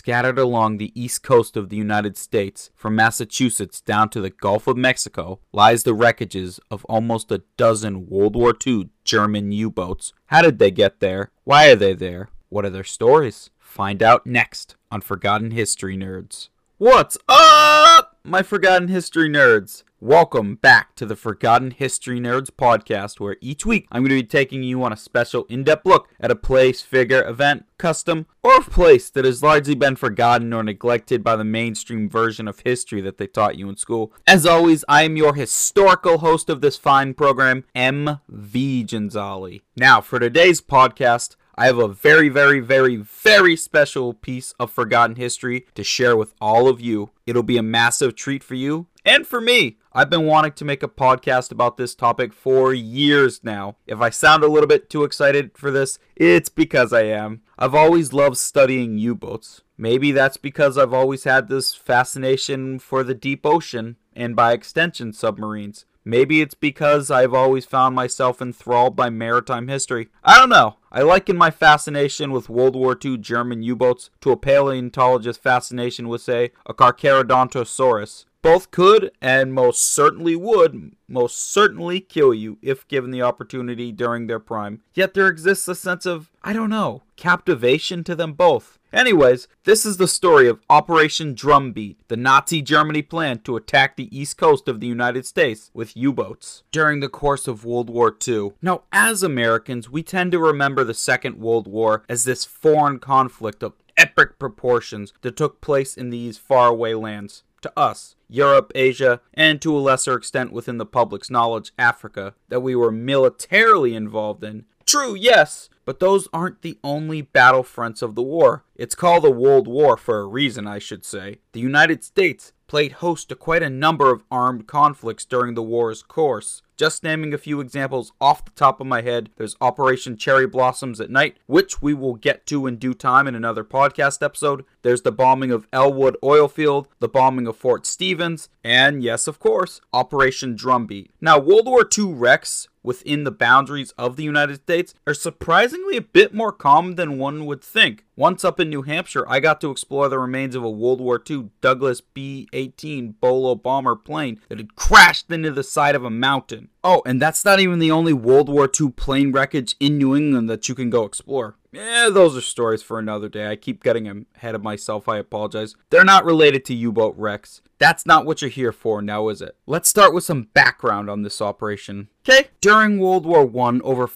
Scattered along the east coast of the United States, from Massachusetts down to the Gulf of Mexico, lies the wreckages of almost a dozen World War II German U boats. How did they get there? Why are they there? What are their stories? Find out next on Forgotten History Nerds. What's up, my Forgotten History Nerds? Welcome back to the Forgotten History Nerds podcast, where each week I'm going to be taking you on a special in depth look at a place, figure, event, custom, or place that has largely been forgotten or neglected by the mainstream version of history that they taught you in school. As always, I am your historical host of this fine program, M.V. Gonzali. Now, for today's podcast, I have a very, very, very, very special piece of forgotten history to share with all of you. It'll be a massive treat for you and for me. I've been wanting to make a podcast about this topic for years now. If I sound a little bit too excited for this, it's because I am. I've always loved studying U boats. Maybe that's because I've always had this fascination for the deep ocean, and by extension, submarines. Maybe it's because I've always found myself enthralled by maritime history. I don't know. I liken my fascination with World War II German U boats to a paleontologist's fascination with, say, a Carcharodontosaurus. Both could, and most certainly would, most certainly kill you if given the opportunity during their prime. Yet there exists a sense of, I don't know, captivation to them both. Anyways, this is the story of Operation Drumbeat, the Nazi Germany plan to attack the east coast of the United States with U boats during the course of World War II. Now, as Americans, we tend to remember the Second World War as this foreign conflict of epic proportions that took place in these faraway lands. To us, Europe, Asia, and to a lesser extent within the public's knowledge, Africa, that we were militarily involved in. True, yes, but those aren't the only battlefronts of the war. It's called a World War for a reason, I should say. The United States played host to quite a number of armed conflicts during the war's course. Just naming a few examples off the top of my head, there's Operation Cherry Blossoms at Night, which we will get to in due time in another podcast episode. There's the bombing of Ellwood Oil Field, the bombing of Fort Stevens, and yes, of course, Operation Drumbeat. Now, World War II wrecks within the boundaries of the United States are surprisingly a bit more common than one would think. Once up in New Hampshire, I got to explore the remains of a World War II Douglas B 18 Bolo bomber plane that had crashed into the side of a mountain. Oh, and that's not even the only World War II plane wreckage in New England that you can go explore. Yeah, those are stories for another day. I keep getting ahead of myself. I apologize. They're not related to U boat wrecks. That's not what you're here for now, is it? Let's start with some background on this operation. Okay? During World War I, over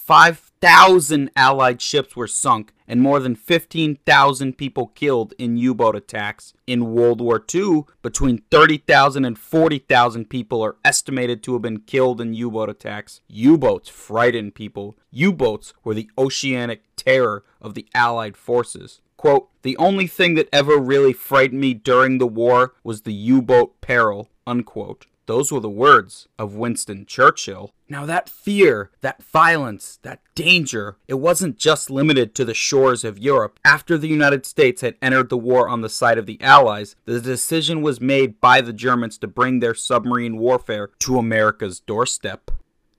5,000 Allied ships were sunk and more than 15,000 people killed in U boat attacks. In World War II, between 30,000 and 40,000 people are estimated to have been killed in U boat attacks. U boats frightened people. U boats were the oceanic terror of the Allied forces. Quote, the only thing that ever really frightened me during the war was the U boat peril, unquote. Those were the words of Winston Churchill. Now, that fear, that violence, that danger, it wasn't just limited to the shores of Europe. After the United States had entered the war on the side of the Allies, the decision was made by the Germans to bring their submarine warfare to America's doorstep.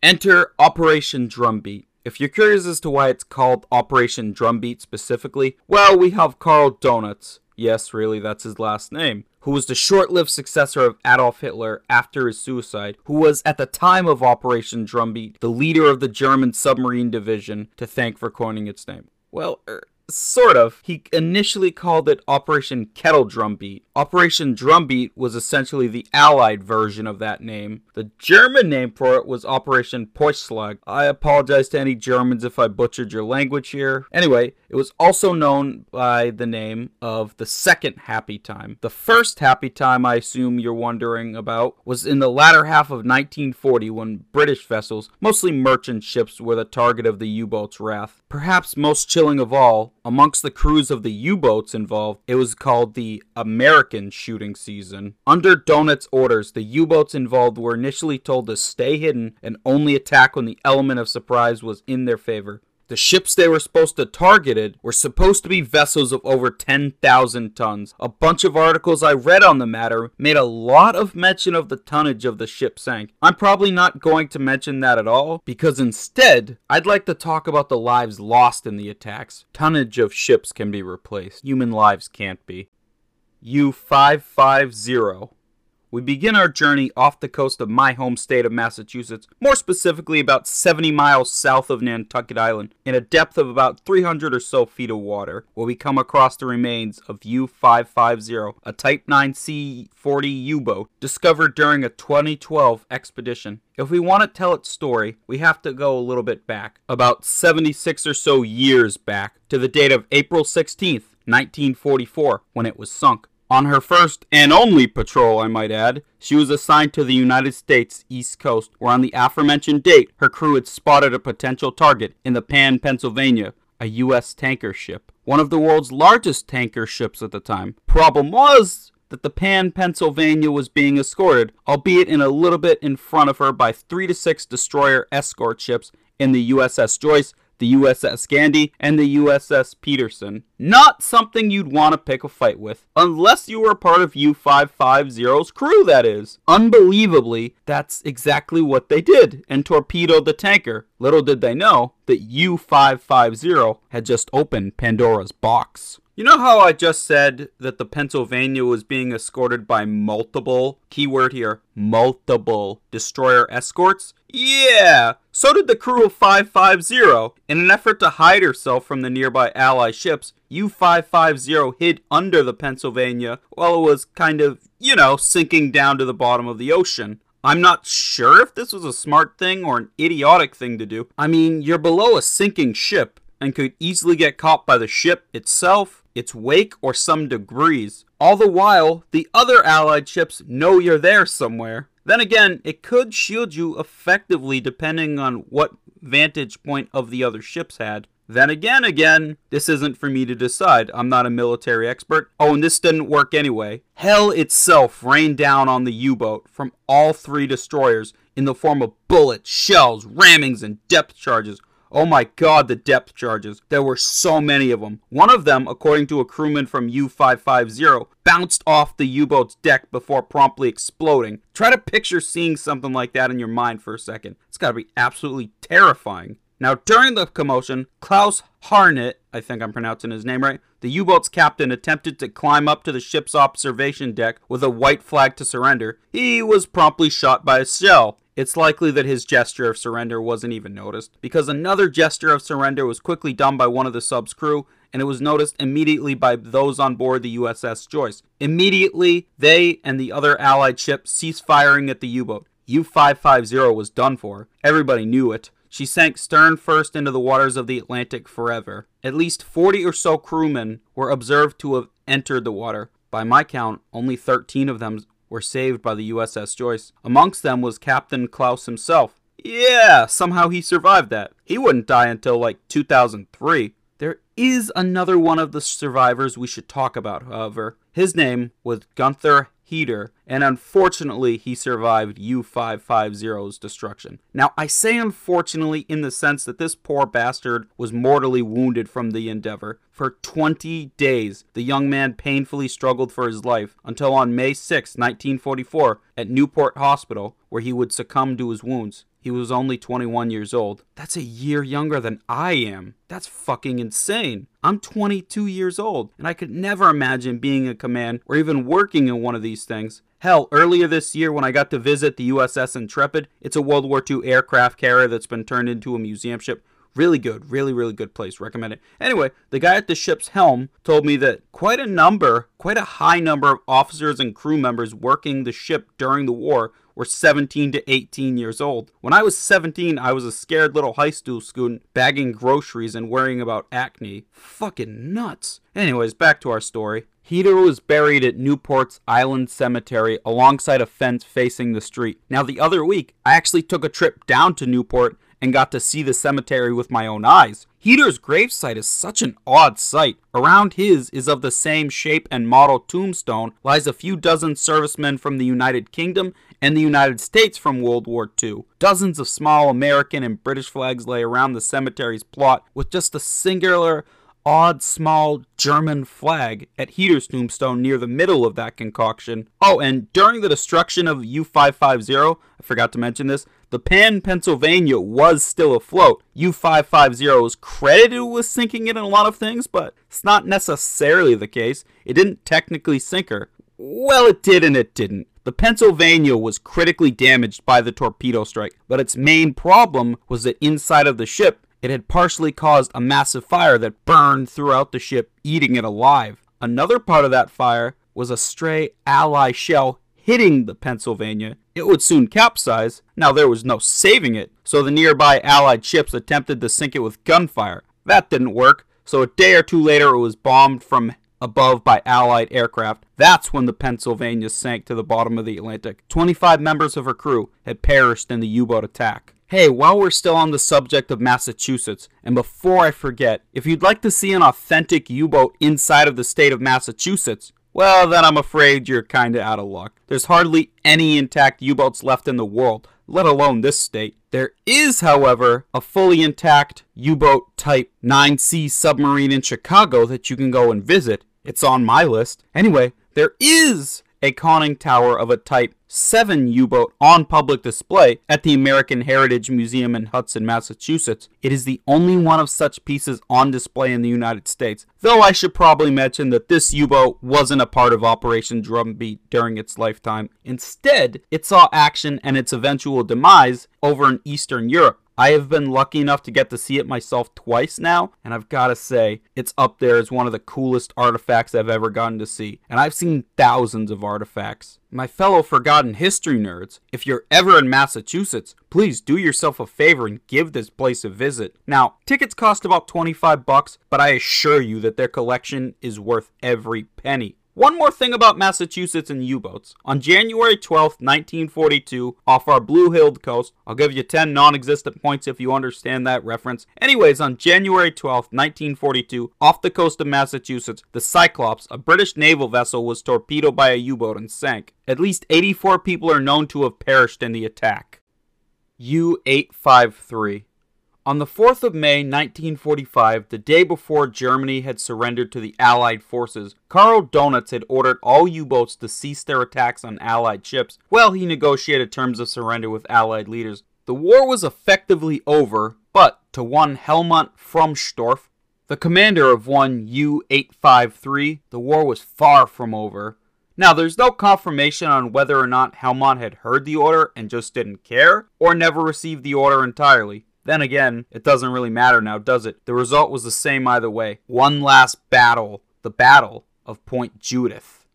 Enter Operation Drumbeat. If you're curious as to why it's called Operation Drumbeat specifically, well, we have Karl Donitz. Yes, really, that's his last name. Who was the short lived successor of Adolf Hitler after his suicide, who was at the time of Operation Drumbeat the leader of the German submarine division, to thank for coining its name. Well, er, Sort of. He initially called it Operation Kettle Drumbeat. Operation Drumbeat was essentially the Allied version of that name. The German name for it was Operation Poischlag. I apologize to any Germans if I butchered your language here. Anyway, it was also known by the name of the Second Happy Time. The first Happy Time, I assume you're wondering about, was in the latter half of 1940 when British vessels, mostly merchant ships, were the target of the U boat's wrath. Perhaps most chilling of all, amongst the crews of the U boats involved, it was called the American shooting season. Under Donit's orders, the U boats involved were initially told to stay hidden and only attack when the element of surprise was in their favor. The ships they were supposed to targeted were supposed to be vessels of over 10,000 tons. A bunch of articles I read on the matter made a lot of mention of the tonnage of the ship sank. I'm probably not going to mention that at all because instead, I'd like to talk about the lives lost in the attacks. Tonnage of ships can be replaced. Human lives can't be. U550. We begin our journey off the coast of my home state of Massachusetts, more specifically about 70 miles south of Nantucket Island, in a depth of about 300 or so feet of water, where we come across the remains of U-550, a Type 9C-40 U-boat discovered during a 2012 expedition. If we want to tell its story, we have to go a little bit back, about 76 or so years back, to the date of April 16th, 1944, when it was sunk. On her first and only patrol, I might add, she was assigned to the United States East Coast, where on the aforementioned date, her crew had spotted a potential target in the Pan, Pennsylvania, a U.S. tanker ship. One of the world's largest tanker ships at the time. Problem was that the Pan, Pennsylvania was being escorted, albeit in a little bit in front of her by three to six destroyer escort ships in the USS Joyce, the USS Gandy, and the USS Peterson. Not something you'd want to pick a fight with, unless you were part of U-550's crew, that is. Unbelievably, that's exactly what they did, and torpedoed the tanker. Little did they know that U-550 had just opened Pandora's box. You know how I just said that the Pennsylvania was being escorted by multiple, keyword here, multiple destroyer escorts? Yeah! So did the crew of 550. In an effort to hide herself from the nearby Ally ships, U-550 hid under the Pennsylvania while it was kind of, you know, sinking down to the bottom of the ocean. I'm not sure if this was a smart thing or an idiotic thing to do. I mean, you're below a sinking ship and could easily get caught by the ship itself, its wake, or some degrees. All the while, the other Allied ships know you're there somewhere. Then again, it could shield you effectively depending on what vantage point of the other ships had. Then again, again, this isn't for me to decide. I'm not a military expert. Oh, and this didn't work anyway. Hell itself rained down on the U boat from all three destroyers in the form of bullets, shells, rammings, and depth charges. Oh my god, the depth charges. There were so many of them. One of them, according to a crewman from U-550, bounced off the U-boat's deck before promptly exploding. Try to picture seeing something like that in your mind for a second. It's gotta be absolutely terrifying. Now, during the commotion, Klaus Hänert, I think I'm pronouncing his name right, the U boat's captain attempted to climb up to the ship's observation deck with a white flag to surrender. He was promptly shot by a shell. It's likely that his gesture of surrender wasn't even noticed, because another gesture of surrender was quickly done by one of the sub's crew, and it was noticed immediately by those on board the USS Joyce. Immediately, they and the other Allied ship ceased firing at the U boat. U 550 was done for. Everybody knew it. She sank stern first into the waters of the Atlantic forever. At least 40 or so crewmen were observed to have entered the water. By my count, only 13 of them were saved by the USS Joyce. Amongst them was Captain Klaus himself. Yeah, somehow he survived that. He wouldn't die until like 2003. There is another one of the survivors we should talk about, however. His name was Gunther Heater, and unfortunately, he survived U 550's destruction. Now, I say unfortunately in the sense that this poor bastard was mortally wounded from the endeavor. For 20 days, the young man painfully struggled for his life until on May 6, 1944, at Newport Hospital, where he would succumb to his wounds. He was only 21 years old. That's a year younger than I am. That's fucking insane. I'm 22 years old, and I could never imagine being a command or even working in one of these things. Hell, earlier this year when I got to visit the USS Intrepid, it's a World War II aircraft carrier that's been turned into a museum ship. Really good, really, really good place. Recommend it. Anyway, the guy at the ship's helm told me that quite a number, quite a high number of officers and crew members working the ship during the war were 17 to 18 years old. When I was 17, I was a scared little high school student bagging groceries and worrying about acne. Fucking nuts. Anyways, back to our story. Heater was buried at Newport's Island Cemetery alongside a fence facing the street. Now, the other week, I actually took a trip down to Newport and got to see the cemetery with my own eyes. Heater's gravesite is such an odd sight. Around his is of the same shape and model tombstone lies a few dozen servicemen from the United Kingdom and the United States from World War II. Dozens of small American and British flags lay around the cemetery's plot with just a singular odd small German flag at Heater's tombstone near the middle of that concoction. Oh, and during the destruction of U-550, I forgot to mention this, the Pan Pennsylvania was still afloat. U-550 is credited with sinking it in a lot of things, but it's not necessarily the case. It didn't technically sink her. Well, it did and it didn't. The Pennsylvania was critically damaged by the torpedo strike, but its main problem was that inside of the ship, it had partially caused a massive fire that burned throughout the ship, eating it alive. Another part of that fire was a stray ally shell hitting the Pennsylvania. It would soon capsize. Now there was no saving it, so the nearby Allied ships attempted to sink it with gunfire. That didn't work, so a day or two later it was bombed from above by Allied aircraft. That's when the Pennsylvania sank to the bottom of the Atlantic. 25 members of her crew had perished in the U boat attack. Hey, while we're still on the subject of Massachusetts, and before I forget, if you'd like to see an authentic U boat inside of the state of Massachusetts, well, then I'm afraid you're kinda out of luck. There's hardly any intact U boats left in the world, let alone this state. There is, however, a fully intact U boat type 9C submarine in Chicago that you can go and visit. It's on my list. Anyway, there is a conning tower of a Type 7 U boat on public display at the American Heritage Museum in Hudson, Massachusetts. It is the only one of such pieces on display in the United States, though I should probably mention that this U boat wasn't a part of Operation Drumbeat during its lifetime. Instead, it saw action and its eventual demise over in Eastern Europe. I have been lucky enough to get to see it myself twice now, and I've got to say, it's up there as one of the coolest artifacts I've ever gotten to see. And I've seen thousands of artifacts. My fellow Forgotten History nerds, if you're ever in Massachusetts, please do yourself a favor and give this place a visit. Now, tickets cost about 25 bucks, but I assure you that their collection is worth every penny. One more thing about Massachusetts and U-boats. On January 12, 1942, off our blue-hilled coast, I'll give you 10 non-existent points if you understand that reference. Anyways, on January 12, 1942, off the coast of Massachusetts, the Cyclops, a British naval vessel, was torpedoed by a U-boat and sank. At least 84 people are known to have perished in the attack. U-853 on the 4th of May 1945, the day before Germany had surrendered to the Allied forces, Karl Donitz had ordered all U-boats to cease their attacks on Allied ships while he negotiated terms of surrender with Allied leaders. The war was effectively over, but to one Helmut Frömsdorf, the commander of one U-853, the war was far from over. Now, there's no confirmation on whether or not Helmut had heard the order and just didn't care, or never received the order entirely. Then again, it doesn't really matter now, does it? The result was the same either way. One last battle, the Battle of Point Judith.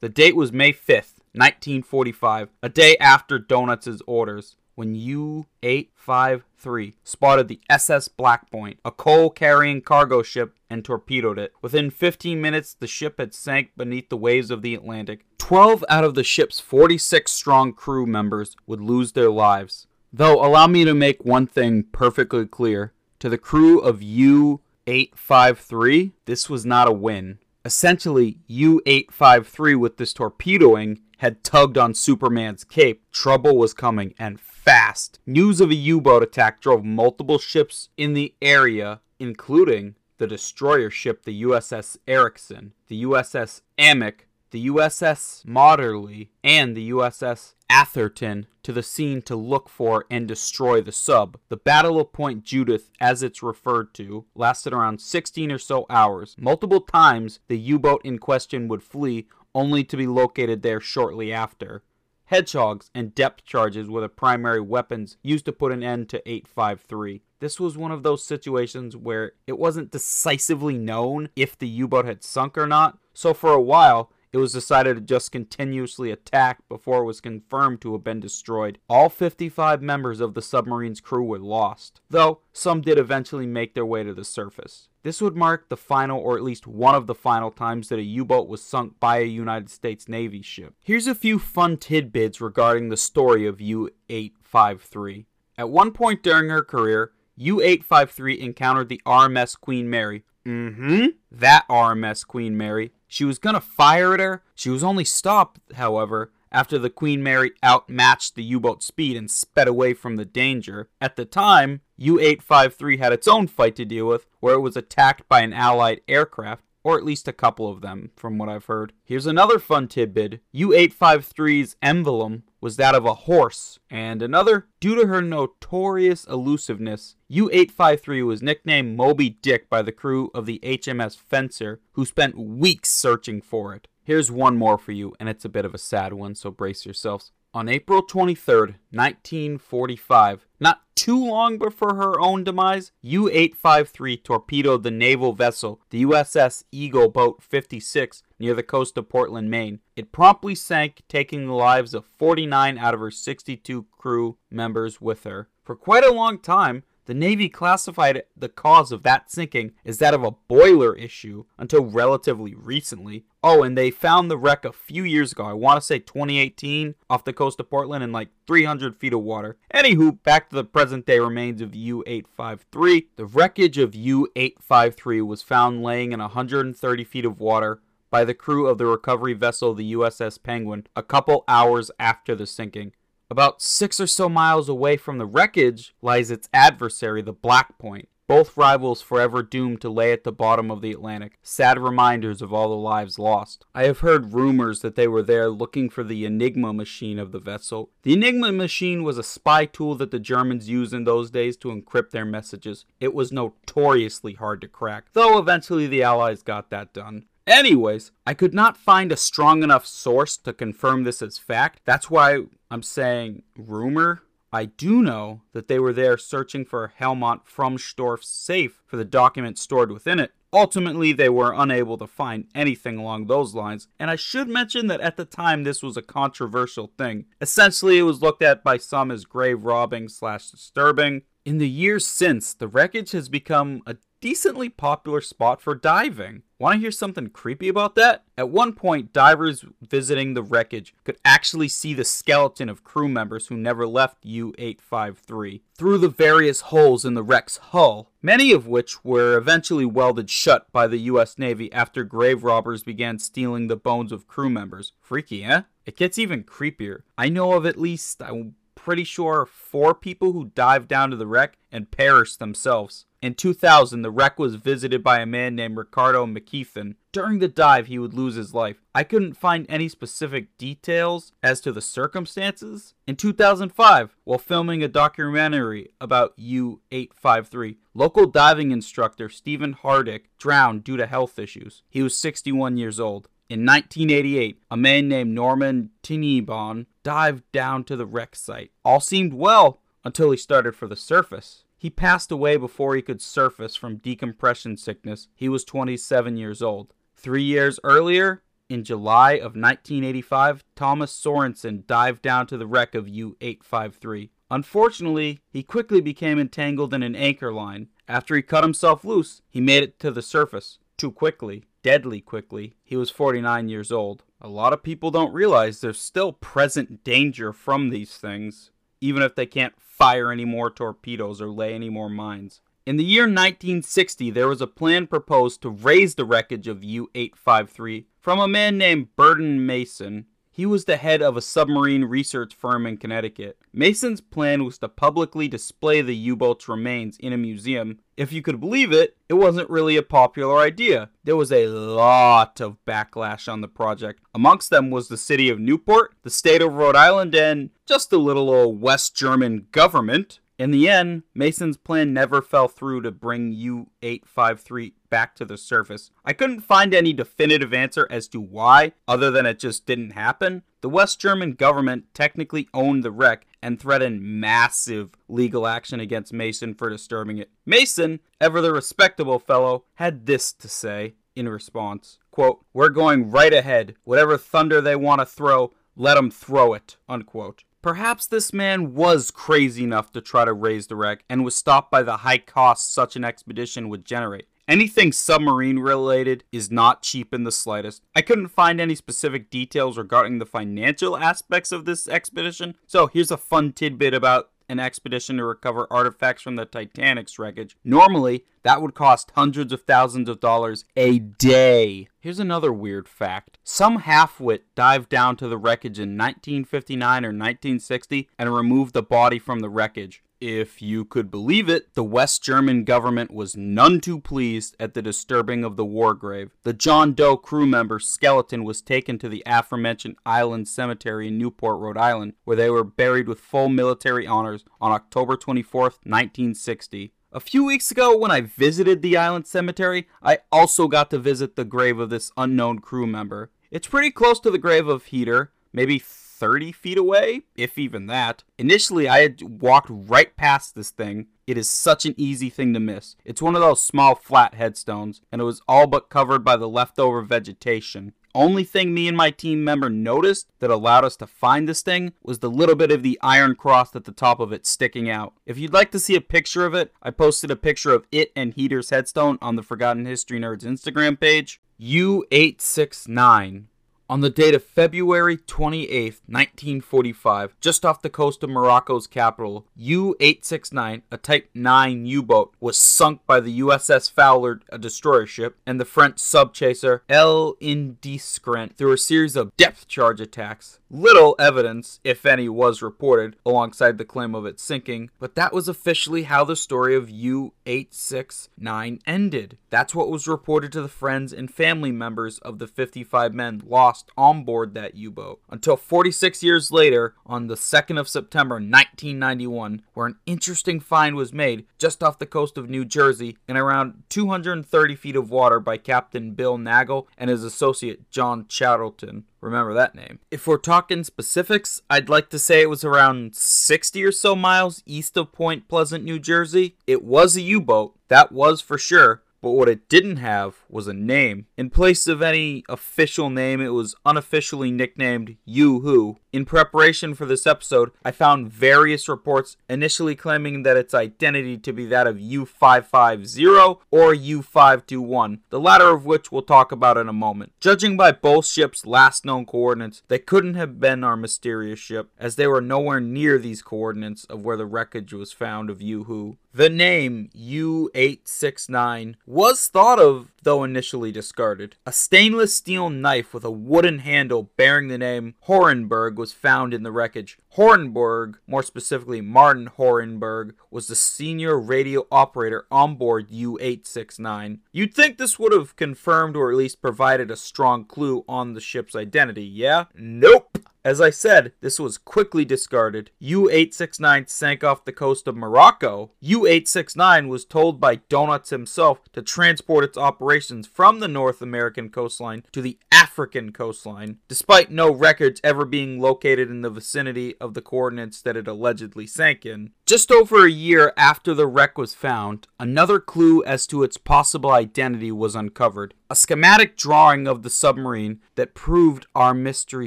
The date was May 5th, 1945, a day after Donitz's orders, when U-853 spotted the SS Black Point, a coal-carrying cargo ship, and torpedoed it. Within 15 minutes, the ship had sank beneath the waves of the Atlantic. 12 out of the ship's 46 strong crew members would lose their lives. Though, allow me to make one thing perfectly clear. To the crew of U 853, this was not a win. Essentially, U 853 with this torpedoing had tugged on Superman's cape. Trouble was coming, and fast. News of a U boat attack drove multiple ships in the area, including the destroyer ship, the USS Ericsson, the USS Amick, the USS Maudsley, and the USS Atherton to the scene to look for and destroy the sub. The Battle of Point Judith, as it's referred to, lasted around 16 or so hours. Multiple times, the U boat in question would flee, only to be located there shortly after. Hedgehogs and depth charges were the primary weapons used to put an end to 853. This was one of those situations where it wasn't decisively known if the U boat had sunk or not, so for a while, it was decided to just continuously attack before it was confirmed to have been destroyed. All 55 members of the submarine's crew were lost, though some did eventually make their way to the surface. This would mark the final, or at least one of the final times that a U boat was sunk by a United States Navy ship. Here's a few fun tidbits regarding the story of U 853. At one point during her career, U 853 encountered the RMS Queen Mary. Mm hmm. That RMS Queen Mary she was to fire at her. She was only stopped, however, after the Queen Mary outmatched the U boat speed and sped away from the danger. At the time, U 853 had its own fight to deal with, where it was attacked by an Allied aircraft, or at least a couple of them, from what I've heard. Here's another fun tidbit U 853's emblem was that of a horse, and another, due to her notorious elusiveness, U 853 was nicknamed Moby Dick by the crew of the HMS Fencer, who spent weeks searching for it. Here's one more for you, and it's a bit of a sad one, so brace yourselves. On April 23, 1945, not too long before her own demise, U 853 torpedoed the naval vessel, the USS Eagle Boat 56, near the coast of Portland, Maine. It promptly sank, taking the lives of 49 out of her 62 crew members with her. For quite a long time, the Navy classified the cause of that sinking as that of a boiler issue until relatively recently. Oh, and they found the wreck a few years ago. I want to say 2018 off the coast of Portland in like 300 feet of water. Anywho, back to the present day remains of U 853. The wreckage of U 853 was found laying in 130 feet of water by the crew of the recovery vessel the USS Penguin a couple hours after the sinking. About six or so miles away from the wreckage lies its adversary, the Black Point. Both rivals forever doomed to lay at the bottom of the Atlantic, sad reminders of all the lives lost. I have heard rumors that they were there looking for the Enigma machine of the vessel. The Enigma machine was a spy tool that the Germans used in those days to encrypt their messages. It was notoriously hard to crack, though eventually the Allies got that done. Anyways, I could not find a strong enough source to confirm this as fact. That's why I'm saying rumor. I do know that they were there searching for Helmut Frömsdorf's safe for the documents stored within it. Ultimately, they were unable to find anything along those lines, and I should mention that at the time this was a controversial thing. Essentially, it was looked at by some as grave robbing slash disturbing. In the years since, the wreckage has become a decently popular spot for diving. Want to hear something creepy about that? At one point, divers visiting the wreckage could actually see the skeleton of crew members who never left U 853 through the various holes in the wreck's hull, many of which were eventually welded shut by the US Navy after grave robbers began stealing the bones of crew members. Freaky, eh? It gets even creepier. I know of at least, I'm pretty sure, four people who dived down to the wreck and perished themselves. In 2000, the wreck was visited by a man named Ricardo McKeithen. During the dive, he would lose his life. I couldn't find any specific details as to the circumstances. In 2005, while filming a documentary about U 853, local diving instructor Stephen Hardick drowned due to health issues. He was 61 years old. In 1988, a man named Norman Tinibon dived down to the wreck site. All seemed well until he started for the surface. He passed away before he could surface from decompression sickness. He was 27 years old. Three years earlier, in July of 1985, Thomas Sorensen dived down to the wreck of U 853. Unfortunately, he quickly became entangled in an anchor line. After he cut himself loose, he made it to the surface. Too quickly, deadly quickly. He was 49 years old. A lot of people don't realize there's still present danger from these things, even if they can't fire any more torpedoes or lay any more mines. In the year 1960, there was a plan proposed to raise the wreckage of U 853 from a man named Burton Mason. He was the head of a submarine research firm in Connecticut. Mason's plan was to publicly display the U boat's remains in a museum. If you could believe it, it wasn't really a popular idea. There was a lot of backlash on the project. Amongst them was the city of Newport, the state of Rhode Island, and just a little old West German government. In the end, Mason's plan never fell through to bring U 853 back to the surface. I couldn't find any definitive answer as to why, other than it just didn't happen. The West German government technically owned the wreck and threatened massive legal action against Mason for disturbing it. Mason, ever the respectable fellow, had this to say in response quote, We're going right ahead. Whatever thunder they want to throw, let 'em throw it. Unquote. Perhaps this man was crazy enough to try to raise the wreck and was stopped by the high costs such an expedition would generate. Anything submarine related is not cheap in the slightest. I couldn't find any specific details regarding the financial aspects of this expedition, so here's a fun tidbit about an expedition to recover artifacts from the Titanic's wreckage. Normally, that would cost hundreds of thousands of dollars a day. Here's another weird fact. Some halfwit dived down to the wreckage in 1959 or 1960 and removed the body from the wreckage. If you could believe it, the West German government was none too pleased at the disturbing of the war grave. The John Doe crew member's skeleton was taken to the aforementioned Island Cemetery in Newport, Rhode Island, where they were buried with full military honors on October 24, 1960. A few weeks ago, when I visited the Island Cemetery, I also got to visit the grave of this unknown crew member. It's pretty close to the grave of Heater, maybe 30 feet away, if even that. Initially, I had walked right past this thing. It is such an easy thing to miss. It's one of those small flat headstones, and it was all but covered by the leftover vegetation. Only thing me and my team member noticed that allowed us to find this thing was the little bit of the iron cross at the top of it sticking out. If you'd like to see a picture of it, I posted a picture of it and Heater's headstone on the Forgotten History Nerds Instagram page. U869 on the date of February 28, 1945, just off the coast of Morocco's capital, U 869, a Type 9 U boat, was sunk by the USS Fowler, a destroyer ship, and the French subchaser L'Indiscret through a series of depth charge attacks. Little evidence, if any, was reported alongside the claim of its sinking, but that was officially how the story of U 869 ended. That's what was reported to the friends and family members of the 55 men lost on board that U boat. Until 46 years later, on the 2nd of September 1991, where an interesting find was made just off the coast of New Jersey in around 230 feet of water by Captain Bill Nagle and his associate John Chatterton. Remember that name. If we're talking specifics, I'd like to say it was around 60 or so miles east of Point Pleasant, New Jersey. It was a U boat, that was for sure, but what it didn't have was a name. In place of any official name, it was unofficially nicknamed U-Who. In preparation for this episode, I found various reports initially claiming that its identity to be that of U550 or U521, the latter of which we'll talk about in a moment. Judging by both ships' last known coordinates, they couldn't have been our mysterious ship, as they were nowhere near these coordinates of where the wreckage was found of U-Who. The name U869 was thought of, though initially discarded. A stainless steel knife with a wooden handle bearing the name Horenburg was found in the wreckage. Horenburg, more specifically Martin Horenburg, was the senior radio operator on board U869. You'd think this would have confirmed or at least provided a strong clue on the ship's identity, yeah? Nope! As I said, this was quickly discarded. U 869 sank off the coast of Morocco. U 869 was told by Donuts himself to transport its operations from the North American coastline to the African coastline, despite no records ever being located in the vicinity of the coordinates that it allegedly sank in. Just over a year after the wreck was found, another clue as to its possible identity was uncovered. A schematic drawing of the submarine that proved our mystery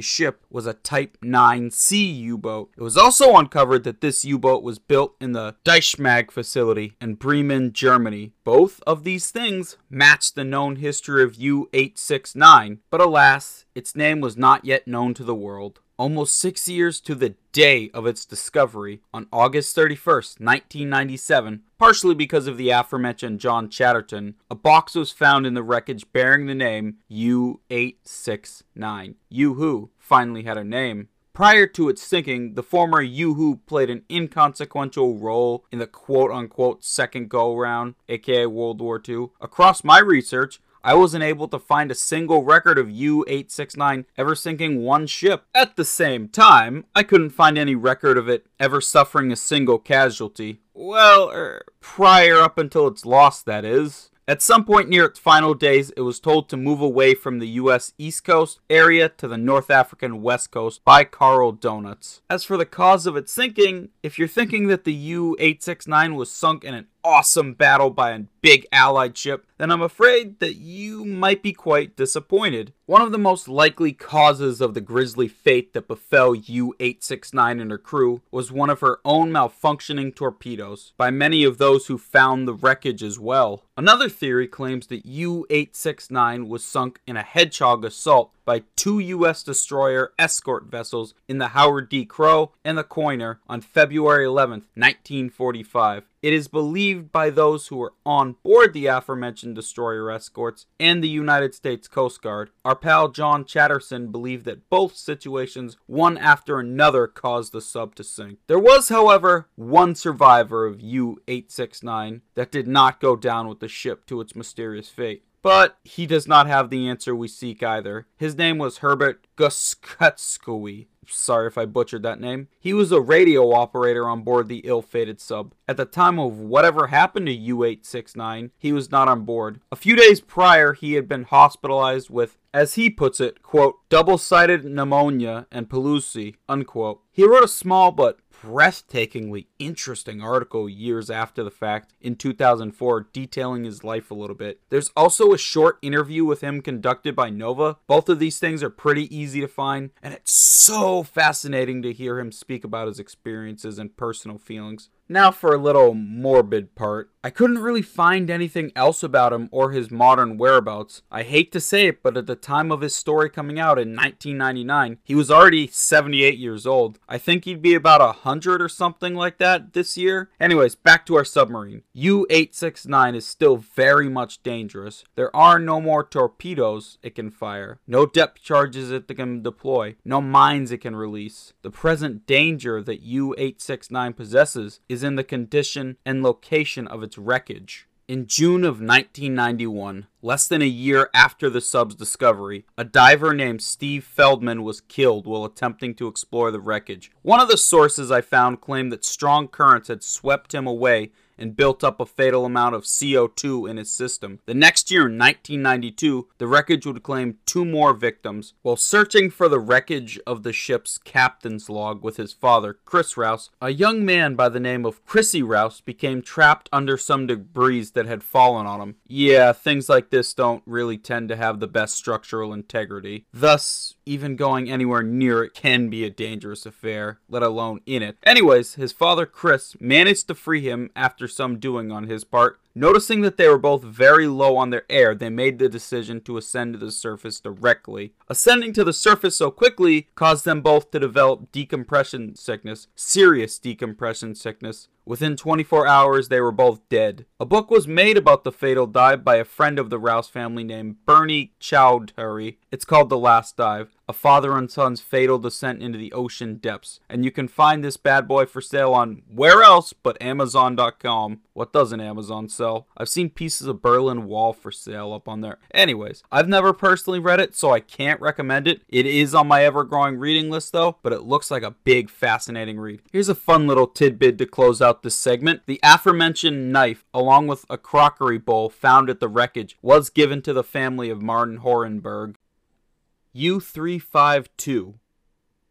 ship was a Type 9C U boat. It was also uncovered that this U boat was built in the Deschimag facility in Bremen, Germany. Both of these things matched the known history of U 869, but alas, its name was not yet known to the world almost six years to the day of its discovery on August 31st, 1997, partially because of the aforementioned John Chatterton, a box was found in the wreckage bearing the name U869. U-Who finally had a name. Prior to its sinking, the former U-Who played an inconsequential role in the quote unquote second go round, aka World War II. Across my research, I wasn't able to find a single record of U-869 ever sinking one ship. At the same time, I couldn't find any record of it ever suffering a single casualty. Well, er, prior up until its loss, that is. At some point near its final days, it was told to move away from the US East Coast area to the North African West Coast by Carl Donuts. As for the cause of its sinking, if you're thinking that the U 869 was sunk in an awesome battle by a big allied ship, then I'm afraid that you might be quite disappointed. One of the most likely causes of the grisly fate that befell U 869 and her crew was one of her own malfunctioning torpedoes, by many of those who found the wreckage as well. Another theory claims that U 869 was sunk in a hedgehog assault by two U.S. destroyer escort vessels in the Howard D. Crow and the Koiner on February 11, 1945. It is believed by those who were on board the aforementioned destroyer escorts and the United States Coast Guard. Our pal John Chatterton believed that both situations, one after another, caused the sub to sink. There was, however, one survivor of U 869 that did not go down with the ship to its mysterious fate. But he does not have the answer we seek either. His name was Herbert Guskutskowy. Sorry if I butchered that name. He was a radio operator on board the ill fated sub. At the time of whatever happened to U 869, he was not on board. A few days prior, he had been hospitalized with, as he puts it, quote, double sided pneumonia and palsy, unquote. He wrote a small but breathtakingly interesting article years after the fact in 2004 detailing his life a little bit. There's also a short interview with him conducted by Nova. Both of these things are pretty easy to find, and it's so fascinating to hear him speak about his experiences and personal feelings. Now for a little morbid part. I couldn't really find anything else about him or his modern whereabouts. I hate to say it, but at the time of his story coming out in 1999, he was already 78 years old. I think he'd be about 100 or something like that this year. Anyways, back to our submarine. U-869 is still very much dangerous. There are no more torpedoes it can fire, no depth charges it can deploy, no mines it can release. The present danger that U-869 possesses is in the condition and location of its wreckage. In June of 1991, less than a year after the sub's discovery, a diver named Steve Feldman was killed while attempting to explore the wreckage. One of the sources I found claimed that strong currents had swept him away and built up a fatal amount of CO2 in his system. The next year, in 1992, the wreckage would claim two more victims. While searching for the wreckage of the ship's captain's log with his father, Chris Rouse, a young man by the name of Chrissy Rouse became trapped under some debris that had fallen on him. Yeah, things like this don't really tend to have the best structural integrity. Thus, even going anywhere near it can be a dangerous affair, let alone in it. Anyways, his father Chris managed to free him after some doing on his part. Noticing that they were both very low on their air, they made the decision to ascend to the surface directly. Ascending to the surface so quickly caused them both to develop decompression sickness, serious decompression sickness. Within 24 hours, they were both dead. A book was made about the fatal dive by a friend of the Rouse family named Bernie Chowdhury. It's called The Last Dive a father and son's fatal descent into the ocean depths. And you can find this bad boy for sale on where else but Amazon.com. What doesn't Amazon sell? I've seen pieces of Berlin Wall for sale up on there. Anyways, I've never personally read it, so I can't recommend it. It is on my ever growing reading list though, but it looks like a big, fascinating read. Here's a fun little tidbit to close out this segment. The aforementioned knife, along with a crockery bowl found at the wreckage, was given to the family of Martin Horenburg. U352.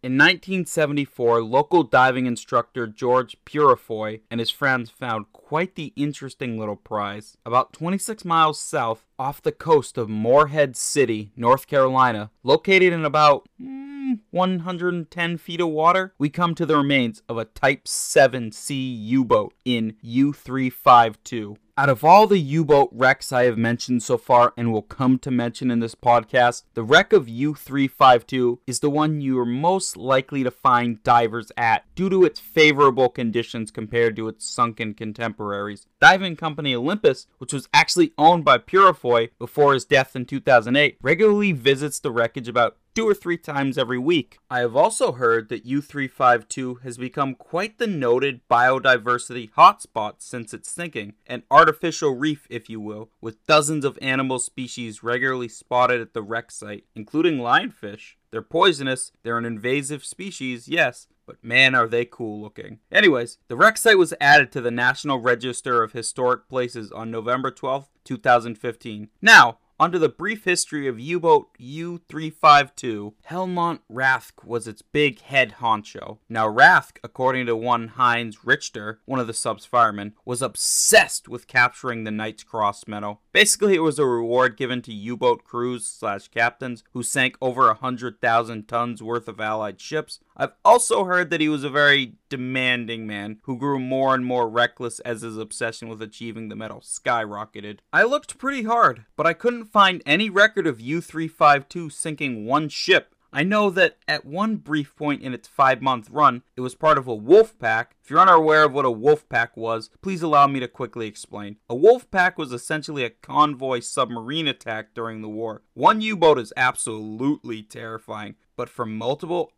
In 1974, local diving instructor George Purifoy and his friends found quite the interesting little prize. About 26 miles south, off the coast of Morehead City, North Carolina, located in about mm, 110 feet of water, we come to the remains of a Type 7C U boat in U352. Out of all the U boat wrecks I have mentioned so far and will come to mention in this podcast, the wreck of U 352 is the one you are most likely to find divers at due to its favorable conditions compared to its sunken contemporaries. Diving company Olympus, which was actually owned by Purifoy before his death in 2008, regularly visits the wreckage about two or three times every week. I have also heard that U352 has become quite the noted biodiversity hotspot since its sinking, an artificial reef, if you will, with dozens of animal species regularly spotted at the wreck site, including lionfish. They're poisonous, they're an invasive species, yes, but man are they cool looking. Anyways, the wreck site was added to the National Register of Historic Places on November 12, 2015. Now, under the brief history of U boat U 352, Hellmut Rathke was its big head honcho. Now, Rathke, according to one Heinz Richter, one of the sub's firemen, was obsessed with capturing the Knight's Cross medal. Basically, it was a reward given to U boat crews slash captains who sank over a hundred thousand tons worth of Allied ships. I've also heard that he was a very demanding man who grew more and more reckless as his obsession with achieving the medal skyrocketed. I looked pretty hard, but I couldn't find any record of U 352 sinking one ship I know that at one brief point in its five month run, it was part of a wolf pack. If you're unaware of what a wolf pack was, please allow me to quickly explain. A wolf pack was essentially a convoy submarine attack during the war. One U boat is absolutely terrifying, but for multiple,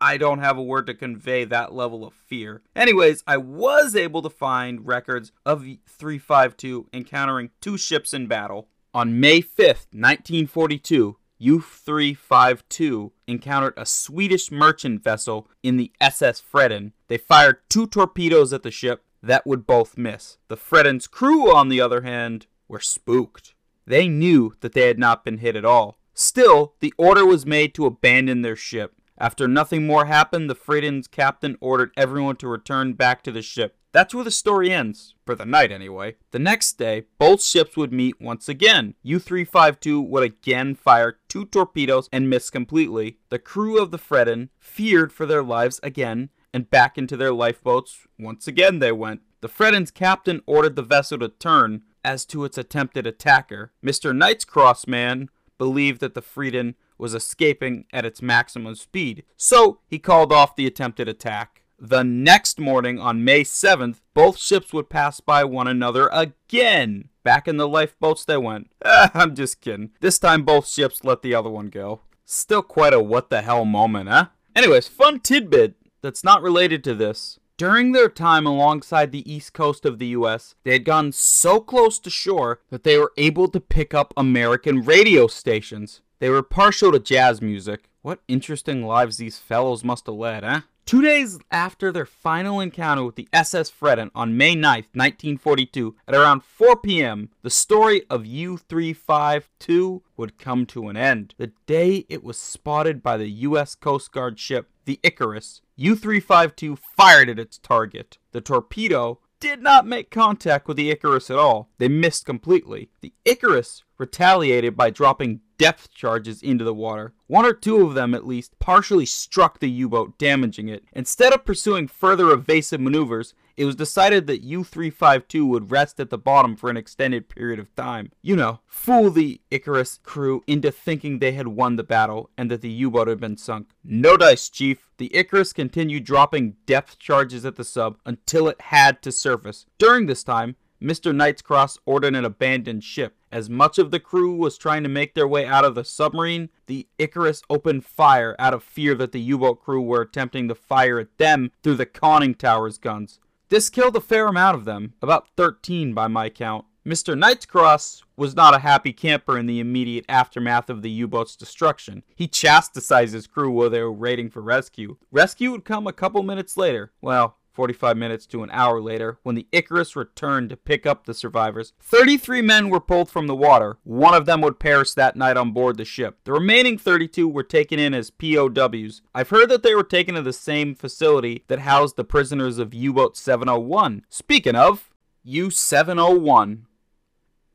I, don't have a word to convey that level of fear. Anyways, I was able to find records of 352 encountering two ships in battle. On May 5th, 1942, U-352 encountered a Swedish merchant vessel in the SS Freden. They fired two torpedoes at the ship that would both miss. The Freden's crew, on the other hand, were spooked. They knew that they had not been hit at all. Still, the order was made to abandon their ship. After nothing more happened, the Freden's captain ordered everyone to return back to the ship. That's where the story ends, for the night anyway. The next day, both ships would meet once again. U-352 would again fire two torpedoes and miss completely. The crew of the Freden feared for their lives again, and back into their lifeboats once again they went. The Freden's captain ordered the vessel to turn as to its attempted attacker. Mr. Knight's Crossman believed that the Freden was escaping at its maximum speed, so he called off the attempted attack. The next morning, on May 7th, both ships would pass by one another again. Back in the lifeboats they went. I'm just kidding. This time both ships let the other one go. Still quite a what the hell moment, huh? Anyways, fun tidbit that's not related to this. During their time alongside the east coast of the US, they had gone so close to shore that they were able to pick up American radio stations. They were partial to jazz music. What interesting lives these fellows must have led, eh? Two days after their final encounter with the SS Freden on May 9, 1942, at around 4 p.m., the story of U 352 would come to an end. The day it was spotted by the U.S. Coast Guard ship, the Icarus, U 352 fired at its target. The torpedo did not make contact with the Icarus at all. They missed completely. The Icarus retaliated by dropping depth charges into the water. One or two of them, at least, partially struck the U boat, damaging it. Instead of pursuing further evasive maneuvers, it was decided that U 352 would rest at the bottom for an extended period of time. You know, fool the Icarus crew into thinking they had won the battle and that the U boat had been sunk. No dice, Chief. The Icarus continued dropping depth charges at the sub until it had to surface. During this time, Mr. Knight's Cross ordered an abandoned ship. As much of the crew was trying to make their way out of the submarine, the Icarus opened fire out of fear that the U boat crew were attempting to fire at them through the conning tower's guns. This killed a fair amount of them, about 13 by my count. Mr. Knight's Cross was not a happy camper in the immediate aftermath of the U boat's destruction. He chastised his crew while they were waiting for rescue. Rescue would come a couple minutes later. Well, 45 minutes to an hour later, when the Icarus returned to pick up the survivors, 33 men were pulled from the water. One of them would perish that night on board the ship. The remaining 32 were taken in as POWs. I've heard that they were taken to the same facility that housed the prisoners of U boat 701. Speaking of, U 701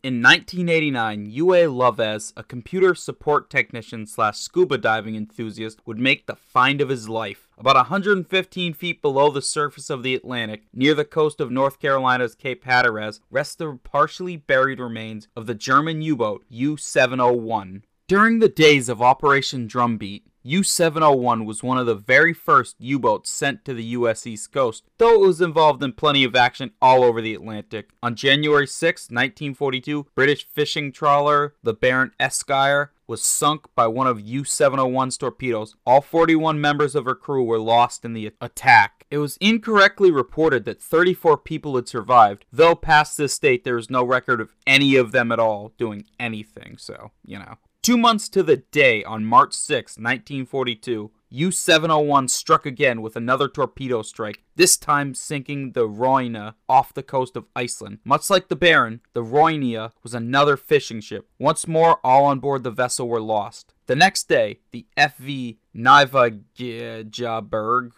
in 1989, Uwe Lovas, a computer support technician slash scuba diving enthusiast, would make the find of his life. About 115 feet below the surface of the Atlantic, near the coast of North Carolina's Cape Hatteras, rest the partially buried remains of the German U boat U 701. During the days of Operation Drumbeat, U 701 was one of the very first U boats sent to the U.S. East Coast, though it was involved in plenty of action all over the Atlantic. On January 6, 1942, British fishing trawler the Baron Erskine was sunk by one of U 701's torpedoes. All 41 members of her crew were lost in the attack. It was incorrectly reported that 34 people had survived, though past this date there is no record of any of them at all doing anything, so, you know. Two months to the day, on March 6, 1942, U 701 struck again with another torpedo strike, this time sinking the Roina off the coast of Iceland. Much like the Baron, the Roinia was another fishing ship. Once more, all on board the vessel were lost. The next day, the FV Nyvajaberg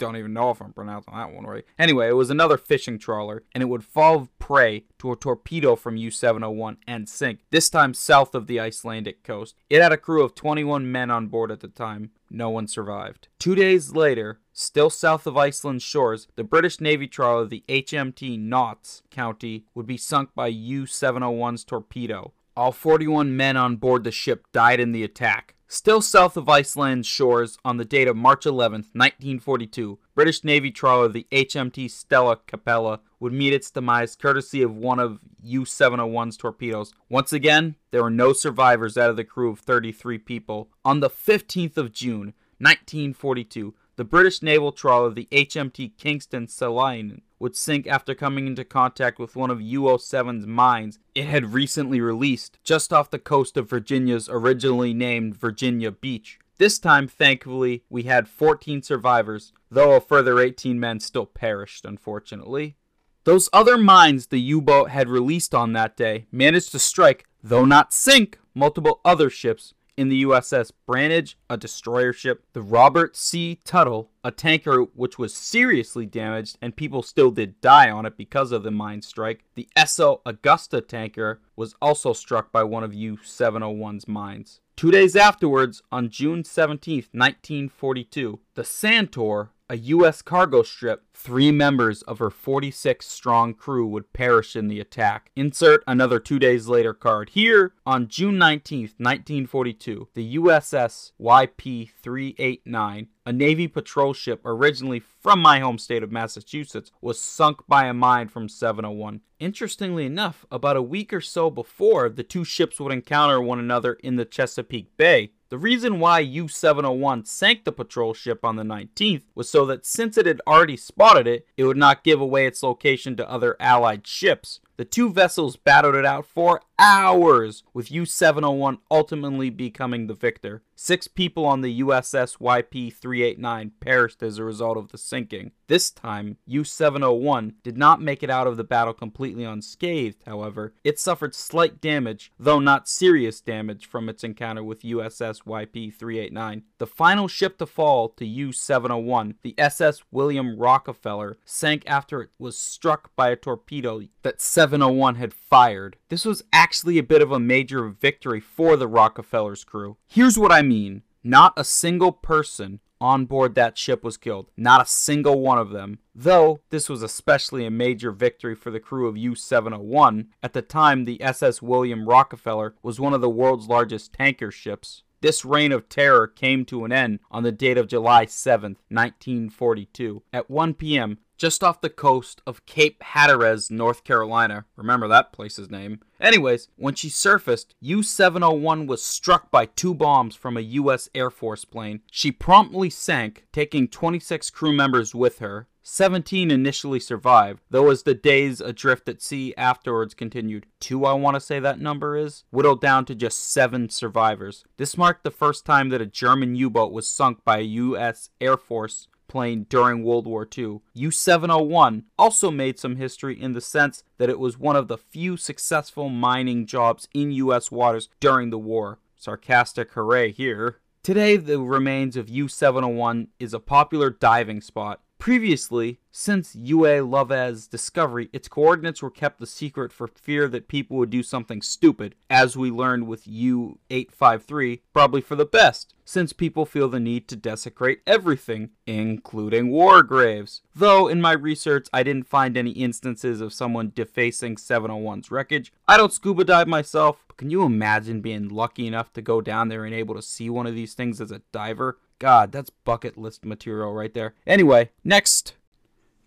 don't even know if I'm pronouncing that one right. Anyway, it was another fishing trawler, and it would fall prey to a torpedo from U 701 and sink, this time south of the Icelandic coast. It had a crew of 21 men on board at the time. No one survived. Two days later, still south of Iceland's shores, the British Navy trawler, the HMT Notts County, would be sunk by U 701's torpedo. All 41 men on board the ship died in the attack. Still south of Iceland's shores, on the date of March 11, 1942, British Navy trawler the HMT Stella Capella would meet its demise courtesy of one of U 701's torpedoes. Once again, there were no survivors out of the crew of 33 people. On the 15th of June, 1942, the British naval trawler, the HMT Kingston Ceylonite, would sink after coming into contact with one of U-07's mines it had recently released just off the coast of Virginia's originally named Virginia Beach. This time, thankfully, we had 14 survivors, though a further 18 men still perished, unfortunately. Those other mines the U boat had released on that day managed to strike, though not sink, multiple other ships, in the USS Brannage, a destroyer ship, the Robert C. Tuttle, a tanker which was seriously damaged and people still did die on it because of the mine strike. The Esso Augusta tanker was also struck by one of U 701's mines. Two days afterwards, on June 17, 1942, the Santore, a U.S. cargo ship, three members of her 46 strong crew would perish in the attack. Insert another two days later card. Here, on June 19, 1942, the USS YP 389, a Navy patrol ship originally from my home state of Massachusetts, was sunk by a mine from 701. Interestingly enough, about a week or so before, the two ships would encounter one another in the Chesapeake Bay. The reason why U 701 sank the patrol ship on the 19th was so that since it had already spotted it, it would not give away its location to other Allied ships. The two vessels battled it out for hours, with U 701 ultimately becoming the victor. Six people on the USS YP 389 perished as a result of the sinking. This time, U 701 did not make it out of the battle completely unscathed, however. It suffered slight damage, though not serious damage, from its encounter with USS YP 389. The final ship to fall to U 701, the SS William Rockefeller, sank after it was struck by a torpedo that 701 had fired. This was actually a bit of a major victory for the Rockefeller's crew. Here's what I mean not a single person on board that ship was killed. Not a single one of them. Though this was especially a major victory for the crew of U 701, at the time the SS William Rockefeller was one of the world's largest tanker ships. This reign of terror came to an end on the date of July 7, 1942. At 1 p.m., just off the coast of Cape Hatteras, North Carolina. Remember that place's name. Anyways, when she surfaced, U 701 was struck by two bombs from a U.S. Air Force plane. She promptly sank, taking 26 crew members with her. 17 initially survived, though as the days adrift at sea afterwards continued, two I want to say that number is, whittled down to just seven survivors. This marked the first time that a German U boat was sunk by a U.S. Air Force plane during World War II. U 701 also made some history in the sense that it was one of the few successful mining jobs in U.S. waters during the war. Sarcastic hooray here. Today, the remains of U 701 is a popular diving spot. Previously, since Uwe Lovas's discovery, its coordinates were kept a secret for fear that people would do something stupid, as we learned with U853, probably for the best, since people feel the need to desecrate everything, including war graves. Though, in my research, I didn't find any instances of someone defacing 701's wreckage. I don't scuba dive myself, but can you imagine being lucky enough to go down there and able to see one of these things as a diver? God, that's bucket list material right there. Anyway, next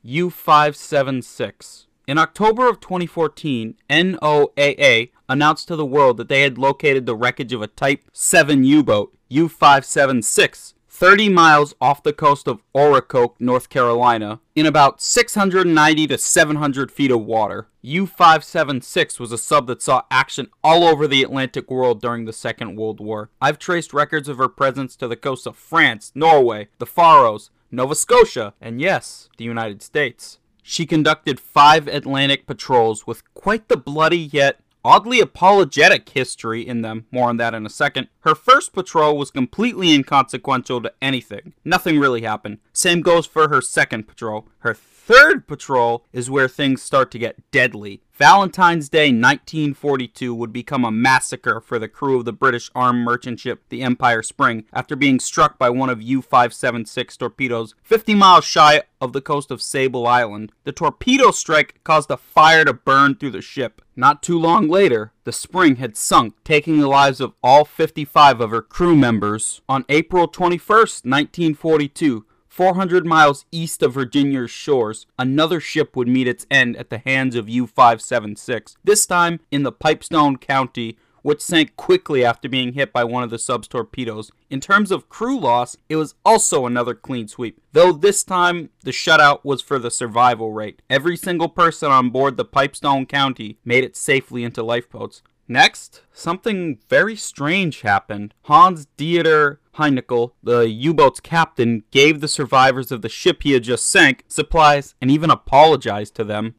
U576. In October of 2014, NOAA announced to the world that they had located the wreckage of a Type 7 U boat, U 576, 30 miles off the coast of Ocracoke, North Carolina, in about 690 to 700 feet of water. U 576 was a sub that saw action all over the Atlantic world during the Second World War. I've traced records of her presence to the coasts of France, Norway, the Faroes, Nova Scotia, and yes, the United States. She conducted five Atlantic patrols with quite the bloody yet oddly apologetic history in them. More on that in a second. Her first patrol was completely inconsequential to anything. Nothing really happened. Same goes for her second patrol. Her third patrol is where things start to get deadly. Valentine's Day 1942 would become a massacre for the crew of the British armed merchant ship the Empire Spring after being struck by one of U 576 torpedoes 50 miles shy of the coast of Sable Island. The torpedo strike caused a fire to burn through the ship. Not too long later, the Spring had sunk, taking the lives of all 55 of her crew members. On April 21, 1942, 400 miles east of Virginia's shores, another ship would meet its end at the hands of U 576, this time in the Pipestone County, which sank quickly after being hit by one of the sub's torpedoes. In terms of crew loss, it was also another clean sweep, though this time the shutout was for the survival rate. Every single person on board the Pipestone County made it safely into lifeboats. Next, something very strange happened. Hans Dieter Heinicke, the U boat's captain, gave the survivors of the ship he had just sank supplies and even apologized to them.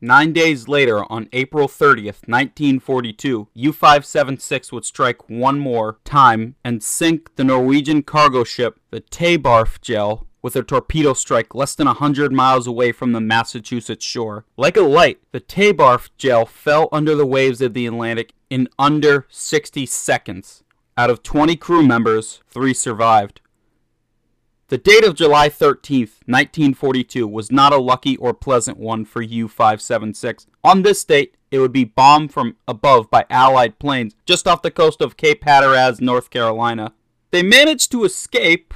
Nine days later, on April 30th, 1942, U 576 would strike one more time and sink the Norwegian cargo ship, the Taborfjell, with a torpedo strike less than a 100 miles away from the Massachusetts shore. Like a light, the Taborfjell fell under the waves of the Atlantic in under 60 seconds. Out of 20 crew members, three survived. The date of July 13th, 1942 was not a lucky or pleasant one for U-576. On this date, it would be bombed from above by Allied planes just off the coast of Cape Hatteras, North Carolina. They managed to escape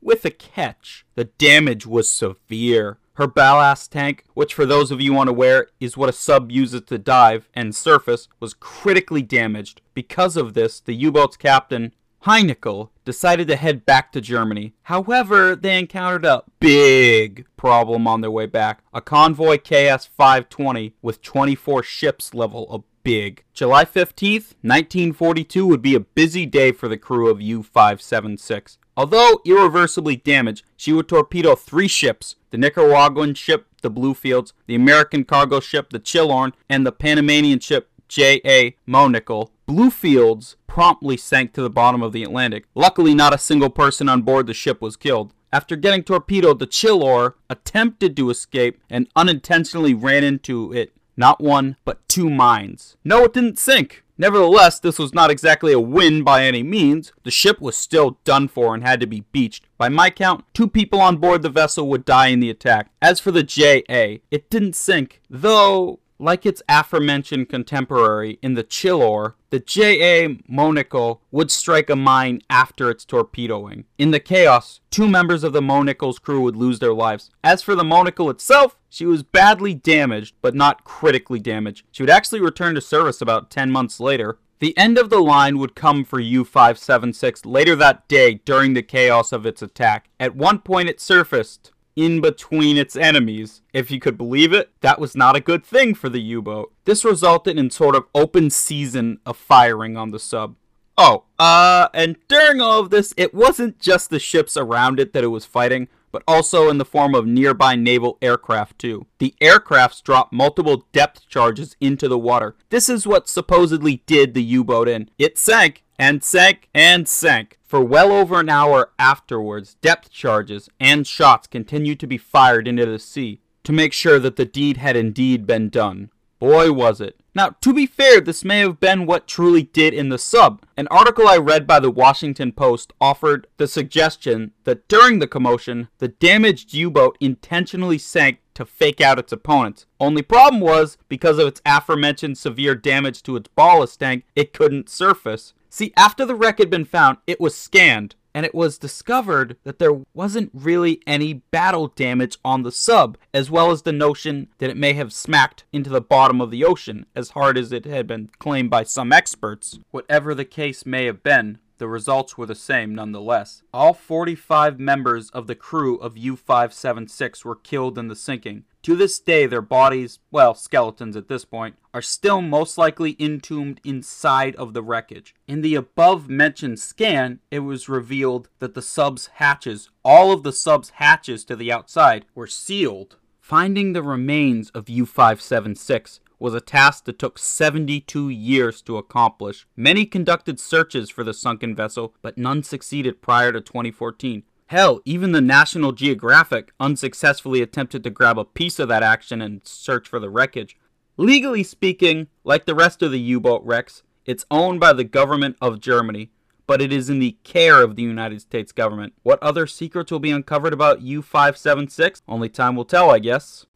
with a catch. The damage was severe. Her ballast tank, which for those of you unaware is what a sub uses to dive and surface, was critically damaged. Because of this, the U-boat's captain, Heinicke, decided to head back to Germany. However, they encountered a big problem on their way back. A convoy KS-520 with 24 ships level of big. July 15th, 1942 would be a busy day for the crew of U-576. Although irreversibly damaged, she would torpedo three ships the Nicaraguan ship, the Bluefields, the American cargo ship, the Chilore, and the Panamanian ship, J.A. Monocle. Bluefields promptly sank to the bottom of the Atlantic. Luckily, not a single person on board the ship was killed. After getting torpedoed, the Chilore attempted to escape and unintentionally ran into it not one, but two mines. No, it didn't sink. Nevertheless, this was not exactly a win by any means. The ship was still done for and had to be beached. By my count, two people on board the vessel would die in the attack. As for the JA, it didn't sink, though like its aforementioned contemporary in the Chilore, the J.A. Monocle would strike a mine after its torpedoing. In the chaos, two members of the Monocle's crew would lose their lives. As for the Monocle itself, she was badly damaged, but not critically damaged. She would actually return to service about 10 months later. The end of the line would come for U-576 later that day during the chaos of its attack. At one point it surfaced, in between its enemies. If you could believe it, that was not a good thing for the U boat. This resulted in sort of open season of firing on the sub. Oh, uh, and during all of this, it wasn't just the ships around it that it was fighting, but also in the form of nearby naval aircraft too. The aircrafts dropped multiple depth charges into the water. This is what supposedly did the U-boat in. It sank, and sank, and sank. For well over an hour afterwards, depth charges and shots continued to be fired into the sea to make sure that the deed had indeed been done. Boy, was it. Now, to be fair, this may have been what truly did in the sub. An article I read by the Washington Post offered the suggestion that during the commotion, the damaged U boat intentionally sank to fake out its opponents. Only problem was, because of its aforementioned severe damage to its ballast tank, it couldn't surface. See, after the wreck had been found, it was scanned, and it was discovered that there wasn't really any battle damage on the sub, as well as the notion that it may have smacked into the bottom of the ocean, as hard as it had been claimed by some experts. Whatever the case may have been, the results were the same nonetheless. All 45 members of the crew of U 576 were killed in the sinking. To this day, their bodies, well, skeletons at this point, are still most likely entombed inside of the wreckage. In the above mentioned scan, it was revealed that the sub's hatches, all of the sub's hatches to the outside, were sealed. Finding the remains of U 576 was a task that took 72 years to accomplish. Many conducted searches for the sunken vessel, but none succeeded prior to 2014. Hell, even the National Geographic unsuccessfully attempted to grab a piece of that action and search for the wreckage. Legally speaking, like the rest of the U boat wrecks, it's owned by the government of Germany, but it is in the care of the United States government. What other secrets will be uncovered about U 576? Only time will tell, I guess.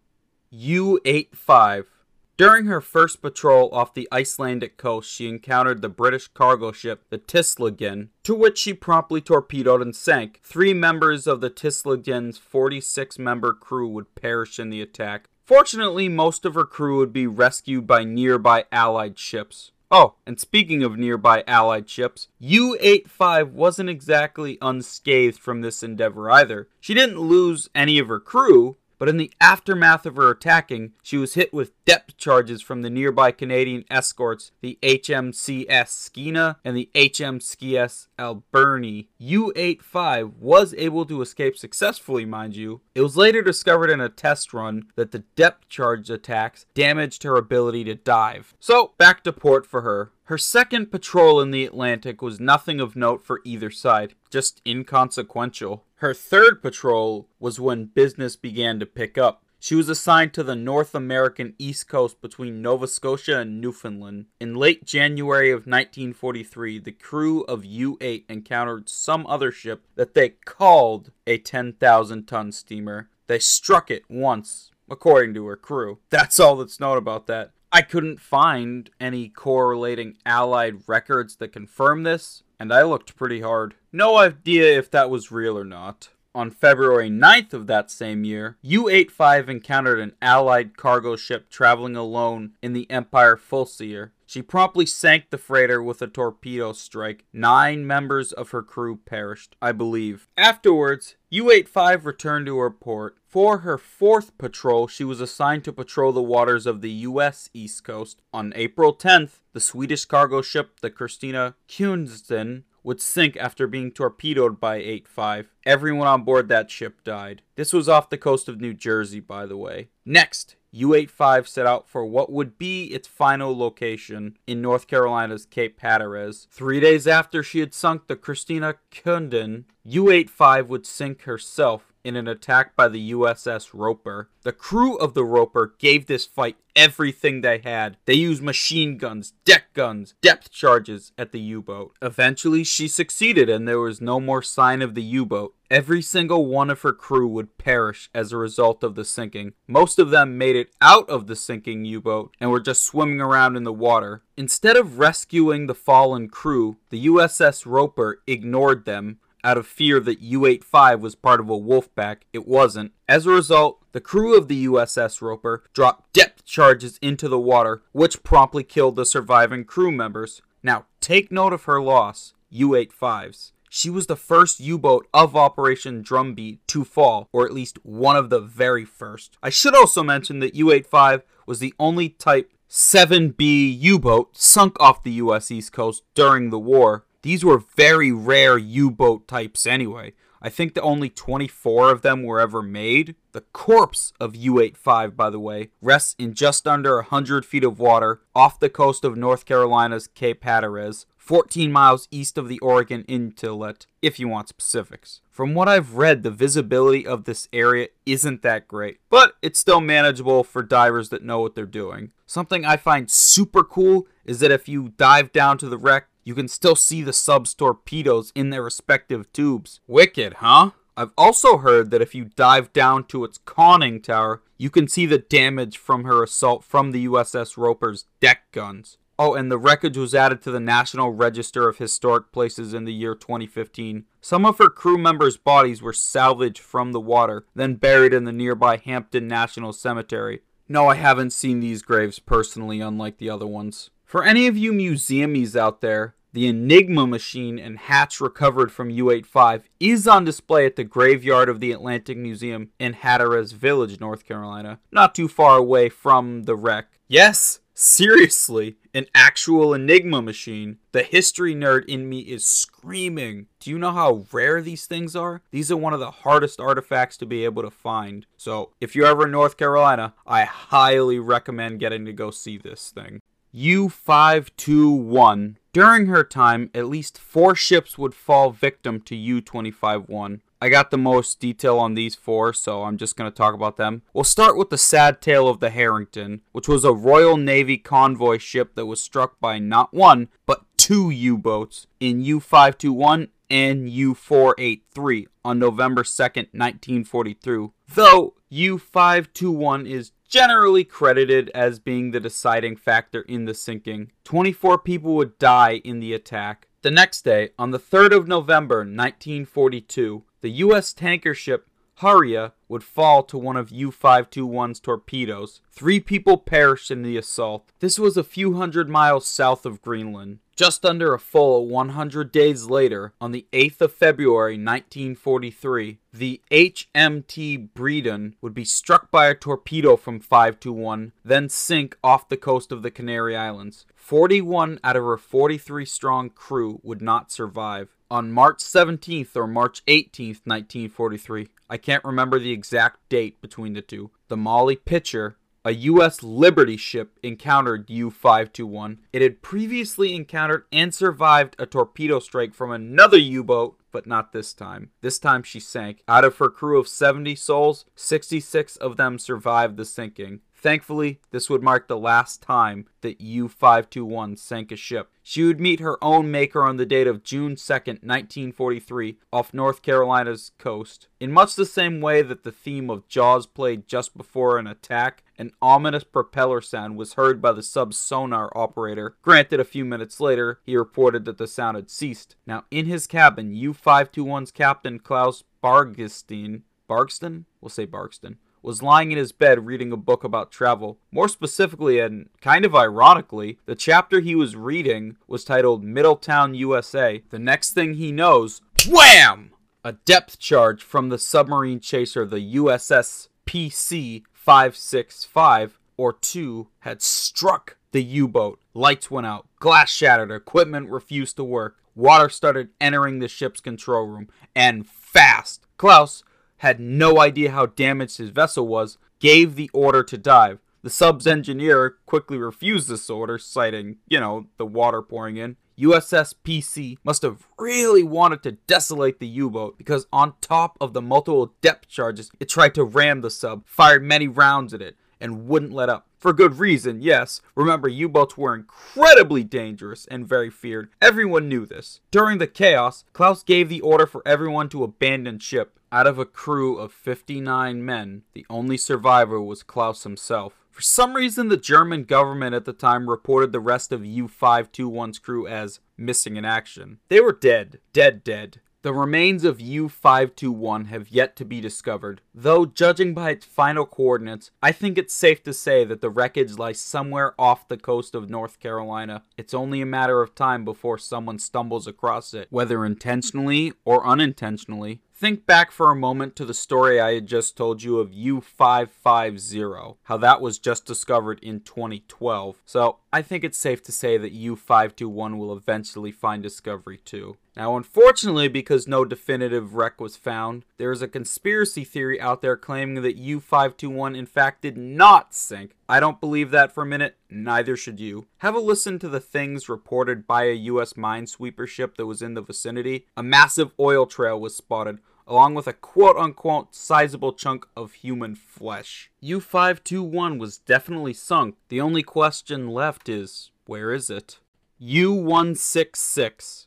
U 85. During her first patrol off the Icelandic coast, she encountered the British cargo ship, the Thistleglen, to which she promptly torpedoed and sank. Three members of the Thistleglen's 46 member crew would perish in the attack. Fortunately, most of her crew would be rescued by nearby Allied ships. Oh, and speaking of nearby Allied ships, U 85 wasn't exactly unscathed from this endeavor either. She didn't lose any of her crew, but in the aftermath of her attacking, she was hit with depth charges from the nearby Canadian escorts, the HMCS Skeena and the HMCS Alberni. U-85 was able to escape successfully, mind you. It was later discovered in a test run that the depth charge attacks damaged her ability to dive. So, back to port for her. Her second patrol in the Atlantic was nothing of note for either side, just inconsequential. Her third patrol was when business began to pick up. She was assigned to the North American East Coast between Nova Scotia and Newfoundland. In late January of 1943, the crew of U 8 encountered some other ship that they called a 10,000 ton steamer. They struck it once, according to her crew. That's all that's known about that. I couldn't find any correlating Allied records that confirm this, and I looked pretty hard. No idea if that was real or not. On February 9th of that same year, U 85 encountered an Allied cargo ship traveling alone in the Empire Fusilier. She promptly sank the freighter with a torpedo strike. Nine members of her crew perished, I believe. Afterwards, U 85 returned to her port. For her fourth patrol, she was assigned to patrol the waters of the U.S. East Coast. On April 10th, the Swedish cargo ship, the Christina Kunsten, would sink after being torpedoed by 8-5. Everyone on board that ship died. This was off the coast of New Jersey, by the way. Next, U-85 set out for what would be its final location in North Carolina's Cape Hatteras. Three days after she had sunk the Christina Kunden, U-85 would sink herself in an attack by the USS Roper. The crew of the Roper gave this fight everything they had. They used machine guns, deck guns, depth charges at the U boat. Eventually, she succeeded and there was no more sign of the U boat. Every single one of her crew would perish as a result of the sinking. Most of them made it out of the sinking U boat and were just swimming around in the water. Instead of rescuing the fallen crew, the USS Roper ignored them out of fear that U-85 was part of a wolf pack. It wasn't. As a result, the crew of the USS Roper dropped depth charges into the water, which promptly killed the surviving crew members. Now, take note of her loss, U-85's. She was the first U boat of Operation Drumbeat to fall, or at least one of the very first. I should also mention that U 85 was the only Type 7B U boat sunk off the U.S. East Coast during the war. These were very rare U boat types anyway. I think that only 24 of them were ever made. The corpse of U 85, by the way, rests in just under 100 feet of water off the coast of North Carolina's Cape Hatteras, 14 miles east of the Oregon Inlet, if you want specifics. From what I've read, the visibility of this area isn't that great, but it's still manageable for divers that know what they're doing. Something I find super cool is that if you dive down to the wreck, you can still see the sub's torpedoes in their respective tubes. Wicked, huh? I've also heard that if you dive down to its conning tower, you can see the damage from her assault from the USS Roper's deck guns. Oh, and the wreckage was added to the National Register of Historic Places in the year 2015. Some of her crew members' bodies were salvaged from the water, then buried in the nearby Hampton National Cemetery. No, I haven't seen these graves personally, unlike the other ones. For any of you museumies out there, the Enigma machine and hatch recovered from U-85 is on display at the graveyard of the Atlantic Museum in Hatteras Village, North Carolina, not too far away from the wreck. Yes, seriously, an actual Enigma machine. The history nerd in me is screaming. Do you know how rare these things are? These are one of the hardest artifacts to be able to find. So, if you're ever in North Carolina, I highly recommend getting to go see this thing. U 521. During her time, at least four ships would fall victim to U 251. I got the most detail on these four, so I'm just going to talk about them. We'll start with the sad tale of the Hartington, which was a Royal Navy convoy ship that was struck by not one, but two U boats in U 521 and U 483 on November 2nd, 1942. Though U 521 is generally credited as being the deciding factor in the sinking. 24 people would die in the attack. The next day, on the 3rd of November 1942, the U.S. tanker ship Hahira would fall to one of U 521's torpedoes. Three people perished in the assault. This was a few hundred miles south of Greenland. Just under a full 100 days later, on the 8th of February 1943, the HMT Bredon would be struck by a torpedo from 521, then sink off the coast of the Canary Islands. 41 out of her 43 strong crew would not survive. On March 17th or March 18th, 1943, I can't remember the exact date between the two, the Molly Pitcher a U.S. Liberty ship encountered U 521. It had previously encountered and survived a torpedo strike from another U boat, but not this time. This time she sank. Out of her crew of 70 souls, 66 of them survived the sinking. Thankfully, this would mark the last time that U 521 sank a ship. She would meet her own maker on the date of June 2, 1943, off North Carolina's coast. In much the same way that the theme of Jaws played just before an attack, an ominous propeller sound was heard by the sub's sonar operator. Granted, a few minutes later, he reported that the sound had ceased. Now, in his cabin, U 521's captain Klaus Bargstein, Bargston? We'll say Bargston was lying in his bed reading a book about travel. More specifically, and kind of ironically, the chapter he was reading was titled Middletown, USA. The next thing he knows, wham! A depth charge from the submarine chaser, the USS PC 565 or 2, had struck the U boat. Lights went out, glass shattered, equipment refused to work. Water started entering the ship's control room, and fast. Klaus, had no idea how damaged his vessel was, gave the order to dive. The sub's engineer quickly refused this order, citing, you know, the water pouring in. USS PC must have really wanted to desolate the U boat because, on top of the multiple depth charges, it tried to ram the sub, fired many rounds at it, and wouldn't let up. For good reason, yes. Remember, U boats were incredibly dangerous and very feared. Everyone knew this. During the chaos, Klaus gave the order for everyone to abandon ship. Out of a crew of 59 men, the only survivor was Klaus himself. For some reason, the German government at the time reported the rest of U 521's crew as missing in action. They were dead. Dead, dead. The remains of U 521 have yet to be discovered, though, judging by its final coordinates, I think it's safe to say that the wreckage lies somewhere off the coast of North Carolina. It's only a matter of time before someone stumbles across it, whether intentionally or unintentionally. Think back for a moment to the story I had just told you of U550, how that was just discovered in 2012. So I think it's safe to say that U521 will eventually find discovery too. Now, unfortunately, because no definitive wreck was found, there is a conspiracy theory out there claiming that U 521 in fact did not sink. I don't believe that for a minute, neither should you. Have a listen to the things reported by a U.S. minesweeper ship that was in the vicinity. A massive oil trail was spotted, along with a quote unquote sizable chunk of human flesh. U 521 was definitely sunk. The only question left is where is it? U 166.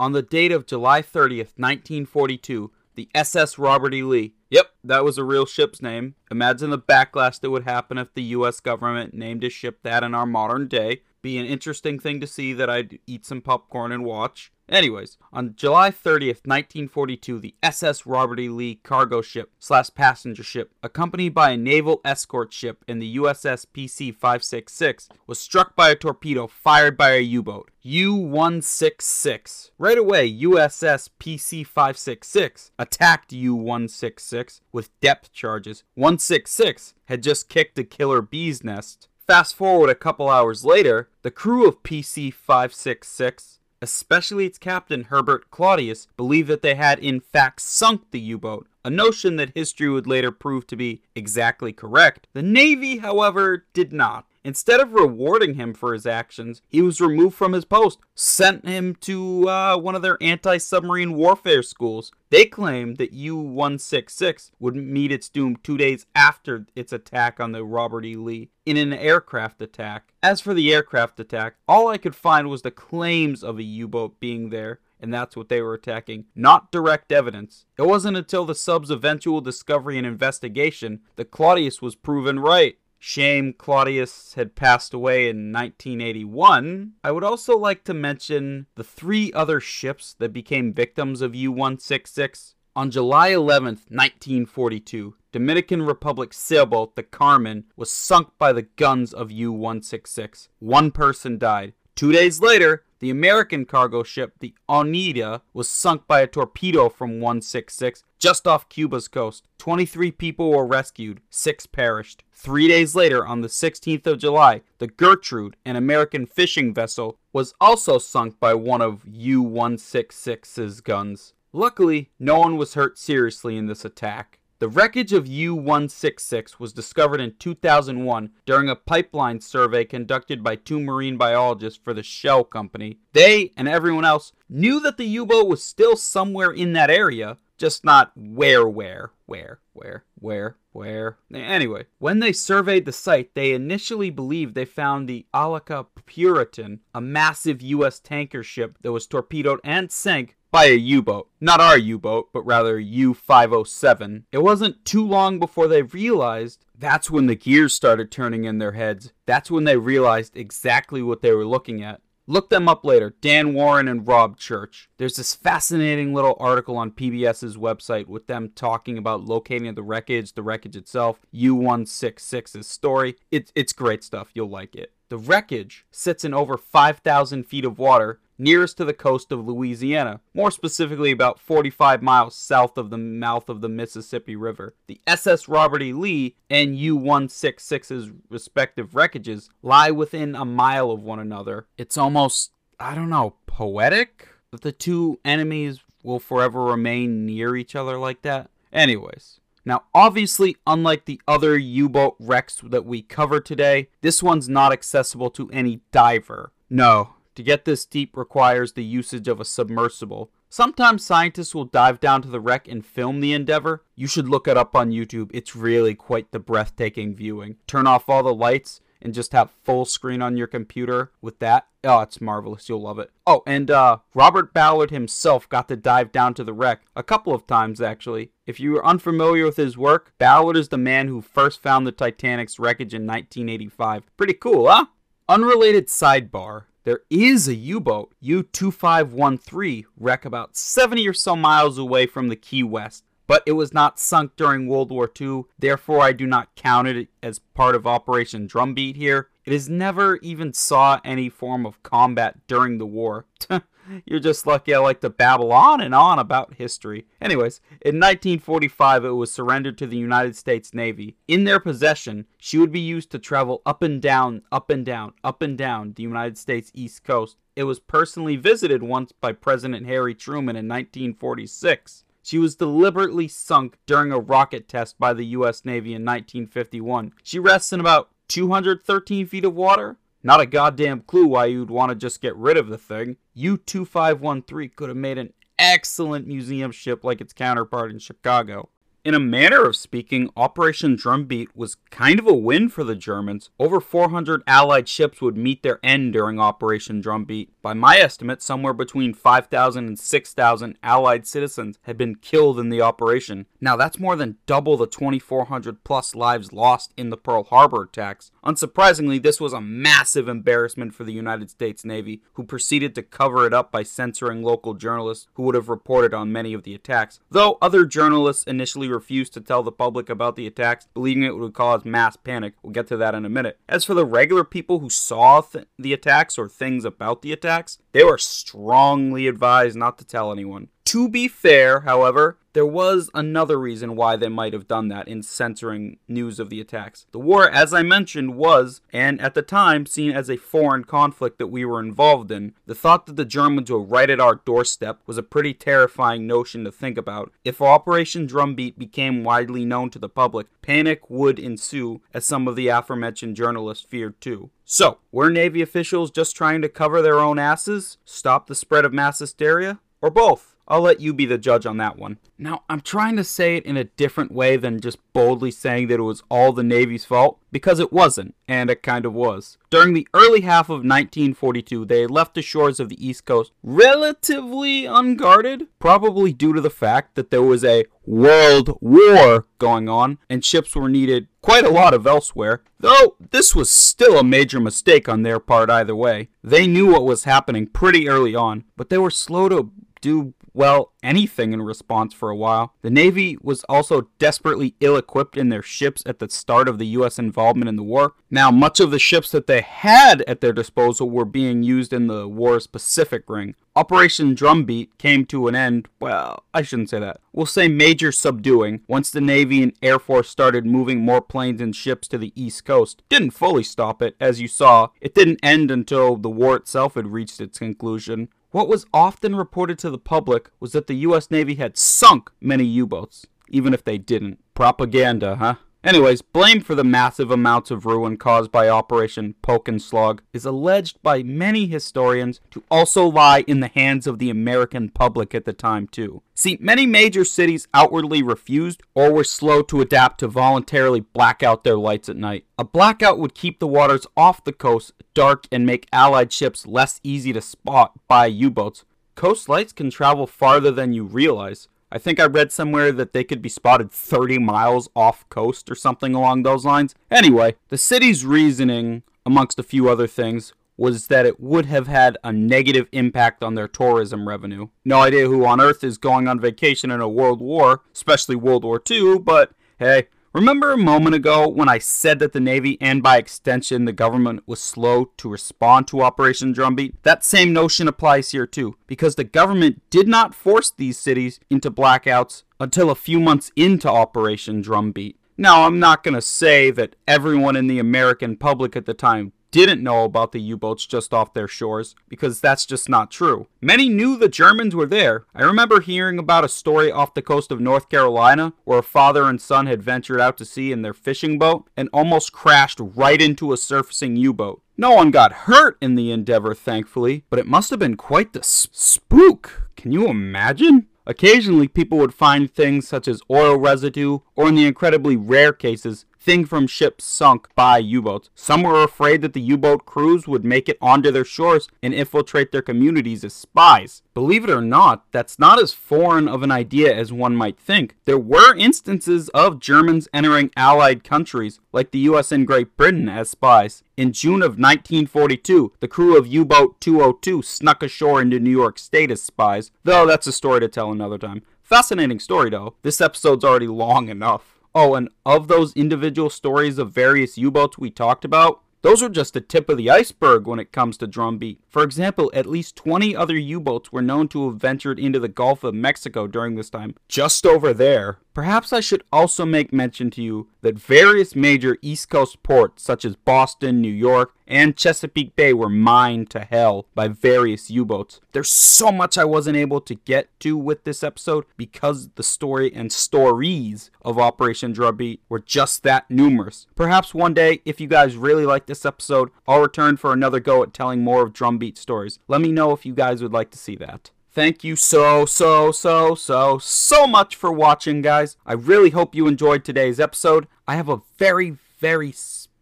On the date of July 30th, 1942, the SS Robert E. Lee. Yep, that was a real ship's name. Imagine the backlash that would happen if the US government named a ship that in our modern day. Be an interesting thing to see that I'd eat some popcorn and watch. Anyways, on July 30th, 1942, the SS Robert E. Lee cargo ship slash passenger ship, accompanied by a naval escort ship in the USS PC 566, was struck by a torpedo fired by a U boat, U 166. Right away, USS PC 566 attacked U 166 with depth charges. 166 had just kicked a killer bee's nest. Fast forward a couple hours later, the crew of PC 566 especially its captain Herbert Claudius, believed that they had in fact sunk the U boat, a notion that history would later prove to be exactly correct. The Navy, however, did not. Instead of rewarding him for his actions, he was removed from his post, sent him to uh, one of their anti submarine warfare schools. They claimed that U 166 would meet its doom two days after its attack on the Robert E. Lee in an aircraft attack. As for the aircraft attack, all I could find was the claims of a U boat being there and that's what they were attacking, not direct evidence. It wasn't until the sub's eventual discovery and investigation that Claudius was proven right. Shame Claudius had passed away in 1981. I would also like to mention the three other ships that became victims of U 166. On July 11, 1942, Dominican Republic sailboat the Carmen was sunk by the guns of U 166. One person died. Two days later, the American cargo ship, the Oneida, was sunk by a torpedo from 166 just off Cuba's coast. 23 people were rescued, six perished. Three days later, on the 16th of July, the Gertrude, an American fishing vessel, was also sunk by one of U 166's guns. Luckily, no one was hurt seriously in this attack. The wreckage of U 166 was discovered in 2001 during a pipeline survey conducted by two marine biologists for the Shell Company. They and everyone else knew that the U boat was still somewhere in that area, just not where, where, where, where, where, where. Anyway, when they surveyed the site, they initially believed they found the Alcoa Puritan, a massive U.S. tanker ship that was torpedoed and sank by a U boat. Not our U boat, but rather U 507. It wasn't too long before they realized that's when the gears started turning in their heads. That's when they realized exactly what they were looking at. Look them up later, Dan Warren and Rob Church. There's this fascinating little article on PBS's website with them talking about locating the wreckage, the wreckage itself, U166's story. It's, it's great stuff. You'll like it. The wreckage sits in over 5,000 feet of water nearest to the coast of Louisiana, more specifically about 45 miles south of the mouth of the Mississippi River. The SS Robert E. Lee and U 166's respective wreckages lie within a mile of one another. It's almost, I don't know, poetic that the two enemies will forever remain near each other like that. Anyways, now, obviously, unlike the other U boat wrecks that we cover today, this one's not accessible to any diver. No, to get this deep requires the usage of a submersible. Sometimes scientists will dive down to the wreck and film the endeavor. You should look it up on YouTube. It's really quite the breathtaking viewing. Turn off all the lights and just have full screen on your computer with that. Oh, it's marvelous. You'll love it. Oh, and uh, Robert Ballard himself got to dive down to the wreck a couple of times, actually. If you are unfamiliar with his work, Ballard is the man who first found the Titanic's wreckage in 1985. Pretty cool, huh? Unrelated sidebar. There is a U boat, U 2513, wreck about 70 or so miles away from the Key West, but it was not sunk during World War II, therefore, I do not count it as part of Operation Drumbeat here. It has never even saw any form of combat during the war. You're just lucky I like to babble on and on about history. Anyways, in 1945, it was surrendered to the United States Navy. In their possession, she would be used to travel up and down, up and down, up and down the United States East Coast. It was personally visited once by President Harry Truman in 1946. She was deliberately sunk during a rocket test by the U.S. Navy in 1951. She rests in about 213 feet of water. Not a goddamn clue why you'd want to just get rid of the thing. U-2513 could have made an excellent museum ship like its counterpart in Chicago. In a manner of speaking, Operation Drumbeat was kind of a win for the Germans. Over 400 Allied ships would meet their end during Operation Drumbeat. By my estimate, somewhere between 5,000 and 6,000 Allied citizens had been killed in the operation. Now, that's more than double the 2,400 plus lives lost in the Pearl Harbor attacks. Unsurprisingly, this was a massive embarrassment for the United States Navy, who proceeded to cover it up by censoring local journalists who would have reported on many of the attacks. Though other journalists initially refused to tell the public about the attacks, believing it would cause mass panic. We'll get to that in a minute. As for the regular people who saw th- the attacks or things about the attacks, they were strongly advised not to tell anyone. To be fair, however, there was another reason why they might have done that in censoring news of the attacks. The war, as I mentioned, was, and at the time, seen as a foreign conflict that we were involved in. The thought that the Germans were right at our doorstep was a pretty terrifying notion to think about. If Operation Drumbeat became widely known to the public, panic would ensue, as some of the aforementioned journalists feared too. So, were Navy officials just trying to cover their own asses, stop the spread of mass hysteria, or both? I'll let you be the judge on that one. Now, I'm trying to say it in a different way than just boldly saying that it was all the Navy's fault, because it wasn't, and it kind of was. During the early half of 1942, they left the shores of the East Coast relatively unguarded, probably due to the fact that there was a world war going on, and ships were needed quite a lot of elsewhere, though this was still a major mistake on their part either way. They knew what was happening pretty early on, but they were slow to do well, anything in response for a while. The Navy was also desperately ill equipped in their ships at the start of the U.S. involvement in the war. Now, much of the ships that they had at their disposal were being used in the war's Pacific Ring. Operation Drumbeat came to an end, well, I shouldn't say that. We'll say major subduing once the Navy and Air Force started moving more planes and ships to the East Coast. Didn't fully stop it, as you saw. It didn't end until the war itself had reached its conclusion. What was often reported to the public was that the US Navy had sunk many U boats, even if they didn't. Propaganda, huh? Anyways, blame for the massive amounts of ruin caused by Operation Paukenschlag is alleged by many historians to also lie in the hands of the American public at the time, too. See, many major cities outwardly refused or were slow to adapt to voluntarily black out their lights at night. A blackout would keep the waters off the coast dark and make Allied ships less easy to spot by U boats. Coast lights can travel farther than you realize. I think I read somewhere that they could be spotted 30 miles off coast or something along those lines. Anyway, the city's reasoning, amongst a few other things, was that it would have had a negative impact on their tourism revenue. No idea who on earth is going on vacation in a world war, especially World War II, but hey, Remember a moment ago when I said that the Navy and by extension the government was slow to respond to Operation Drumbeat? That same notion applies here too, because the government did not force these cities into blackouts until a few months into Operation Drumbeat. Now, I'm not going to say that everyone in the American public at the time didn't know about the U boats just off their shores, because that's just not true. Many knew the Germans were there. I remember hearing about a story off the coast of North Carolina where a father and son had ventured out to sea in their fishing boat and almost crashed right into a surfacing U boat. No one got hurt in the endeavor, thankfully, but it must have been quite the spook. Can you imagine? Occasionally, people would find things such as oil residue, or in the incredibly rare cases, thing from ships sunk by U-boats. Some were afraid that the U-boat crews would make it onto their shores and infiltrate their communities as spies. Believe it or not, that's not as foreign of an idea as one might think. There were instances of Germans entering Allied countries, like the US and Great Britain, as spies. In June of 1942, the crew of U boat 202 snuck ashore into New York State as spies, though that's a story to tell another time. Fascinating story, though. This episode's already long enough. Oh, and of those individual stories of various U boats we talked about, those are just the tip of the iceberg when it comes to drumbeat. For example, at least 20 other U boats were known to have ventured into the Gulf of Mexico during this time, just over there. Perhaps I should also make mention to you that various major East Coast ports, such as Boston, New York, and Chesapeake Bay, were mined to hell by various U boats. There's so much I wasn't able to get to with this episode because the story and stories of Operation Drumbeat were just that numerous. Perhaps one day, if you guys really like this episode, I'll return for another go at telling more of Drumbeat stories. Let me know if you guys would like to see that. Thank you so, so, so, so, so much for watching, guys. I really hope you enjoyed today's episode. I have a very, very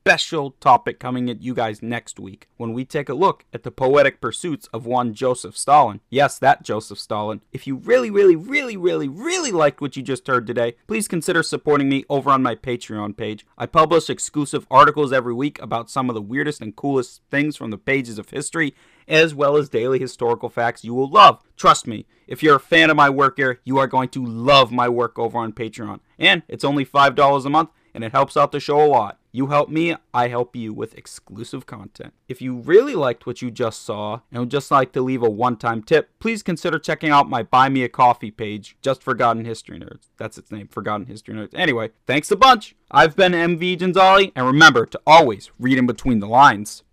special topic coming at you guys next week when we take a look at the poetic pursuits of one Joseph Stalin. Yes, that Joseph Stalin. If you really, really, really, really, really liked what you just heard today, please consider supporting me over on my Patreon page. I publish exclusive articles every week about some of the weirdest and coolest things from the pages of history as well as daily historical facts you will love. Trust me, if you're a fan of my work here, you are going to love my work over on Patreon. And it's only $5 a month and it helps out the show a lot. You help me, I help you with exclusive content. If you really liked what you just saw and would just like to leave a one time tip, please consider checking out my Buy Me a Coffee page, just Forgotten History Nerds. That's its name, Forgotten History Nerds. Anyway, thanks a bunch. I've been MV Gonzali, and remember to always read in between the lines.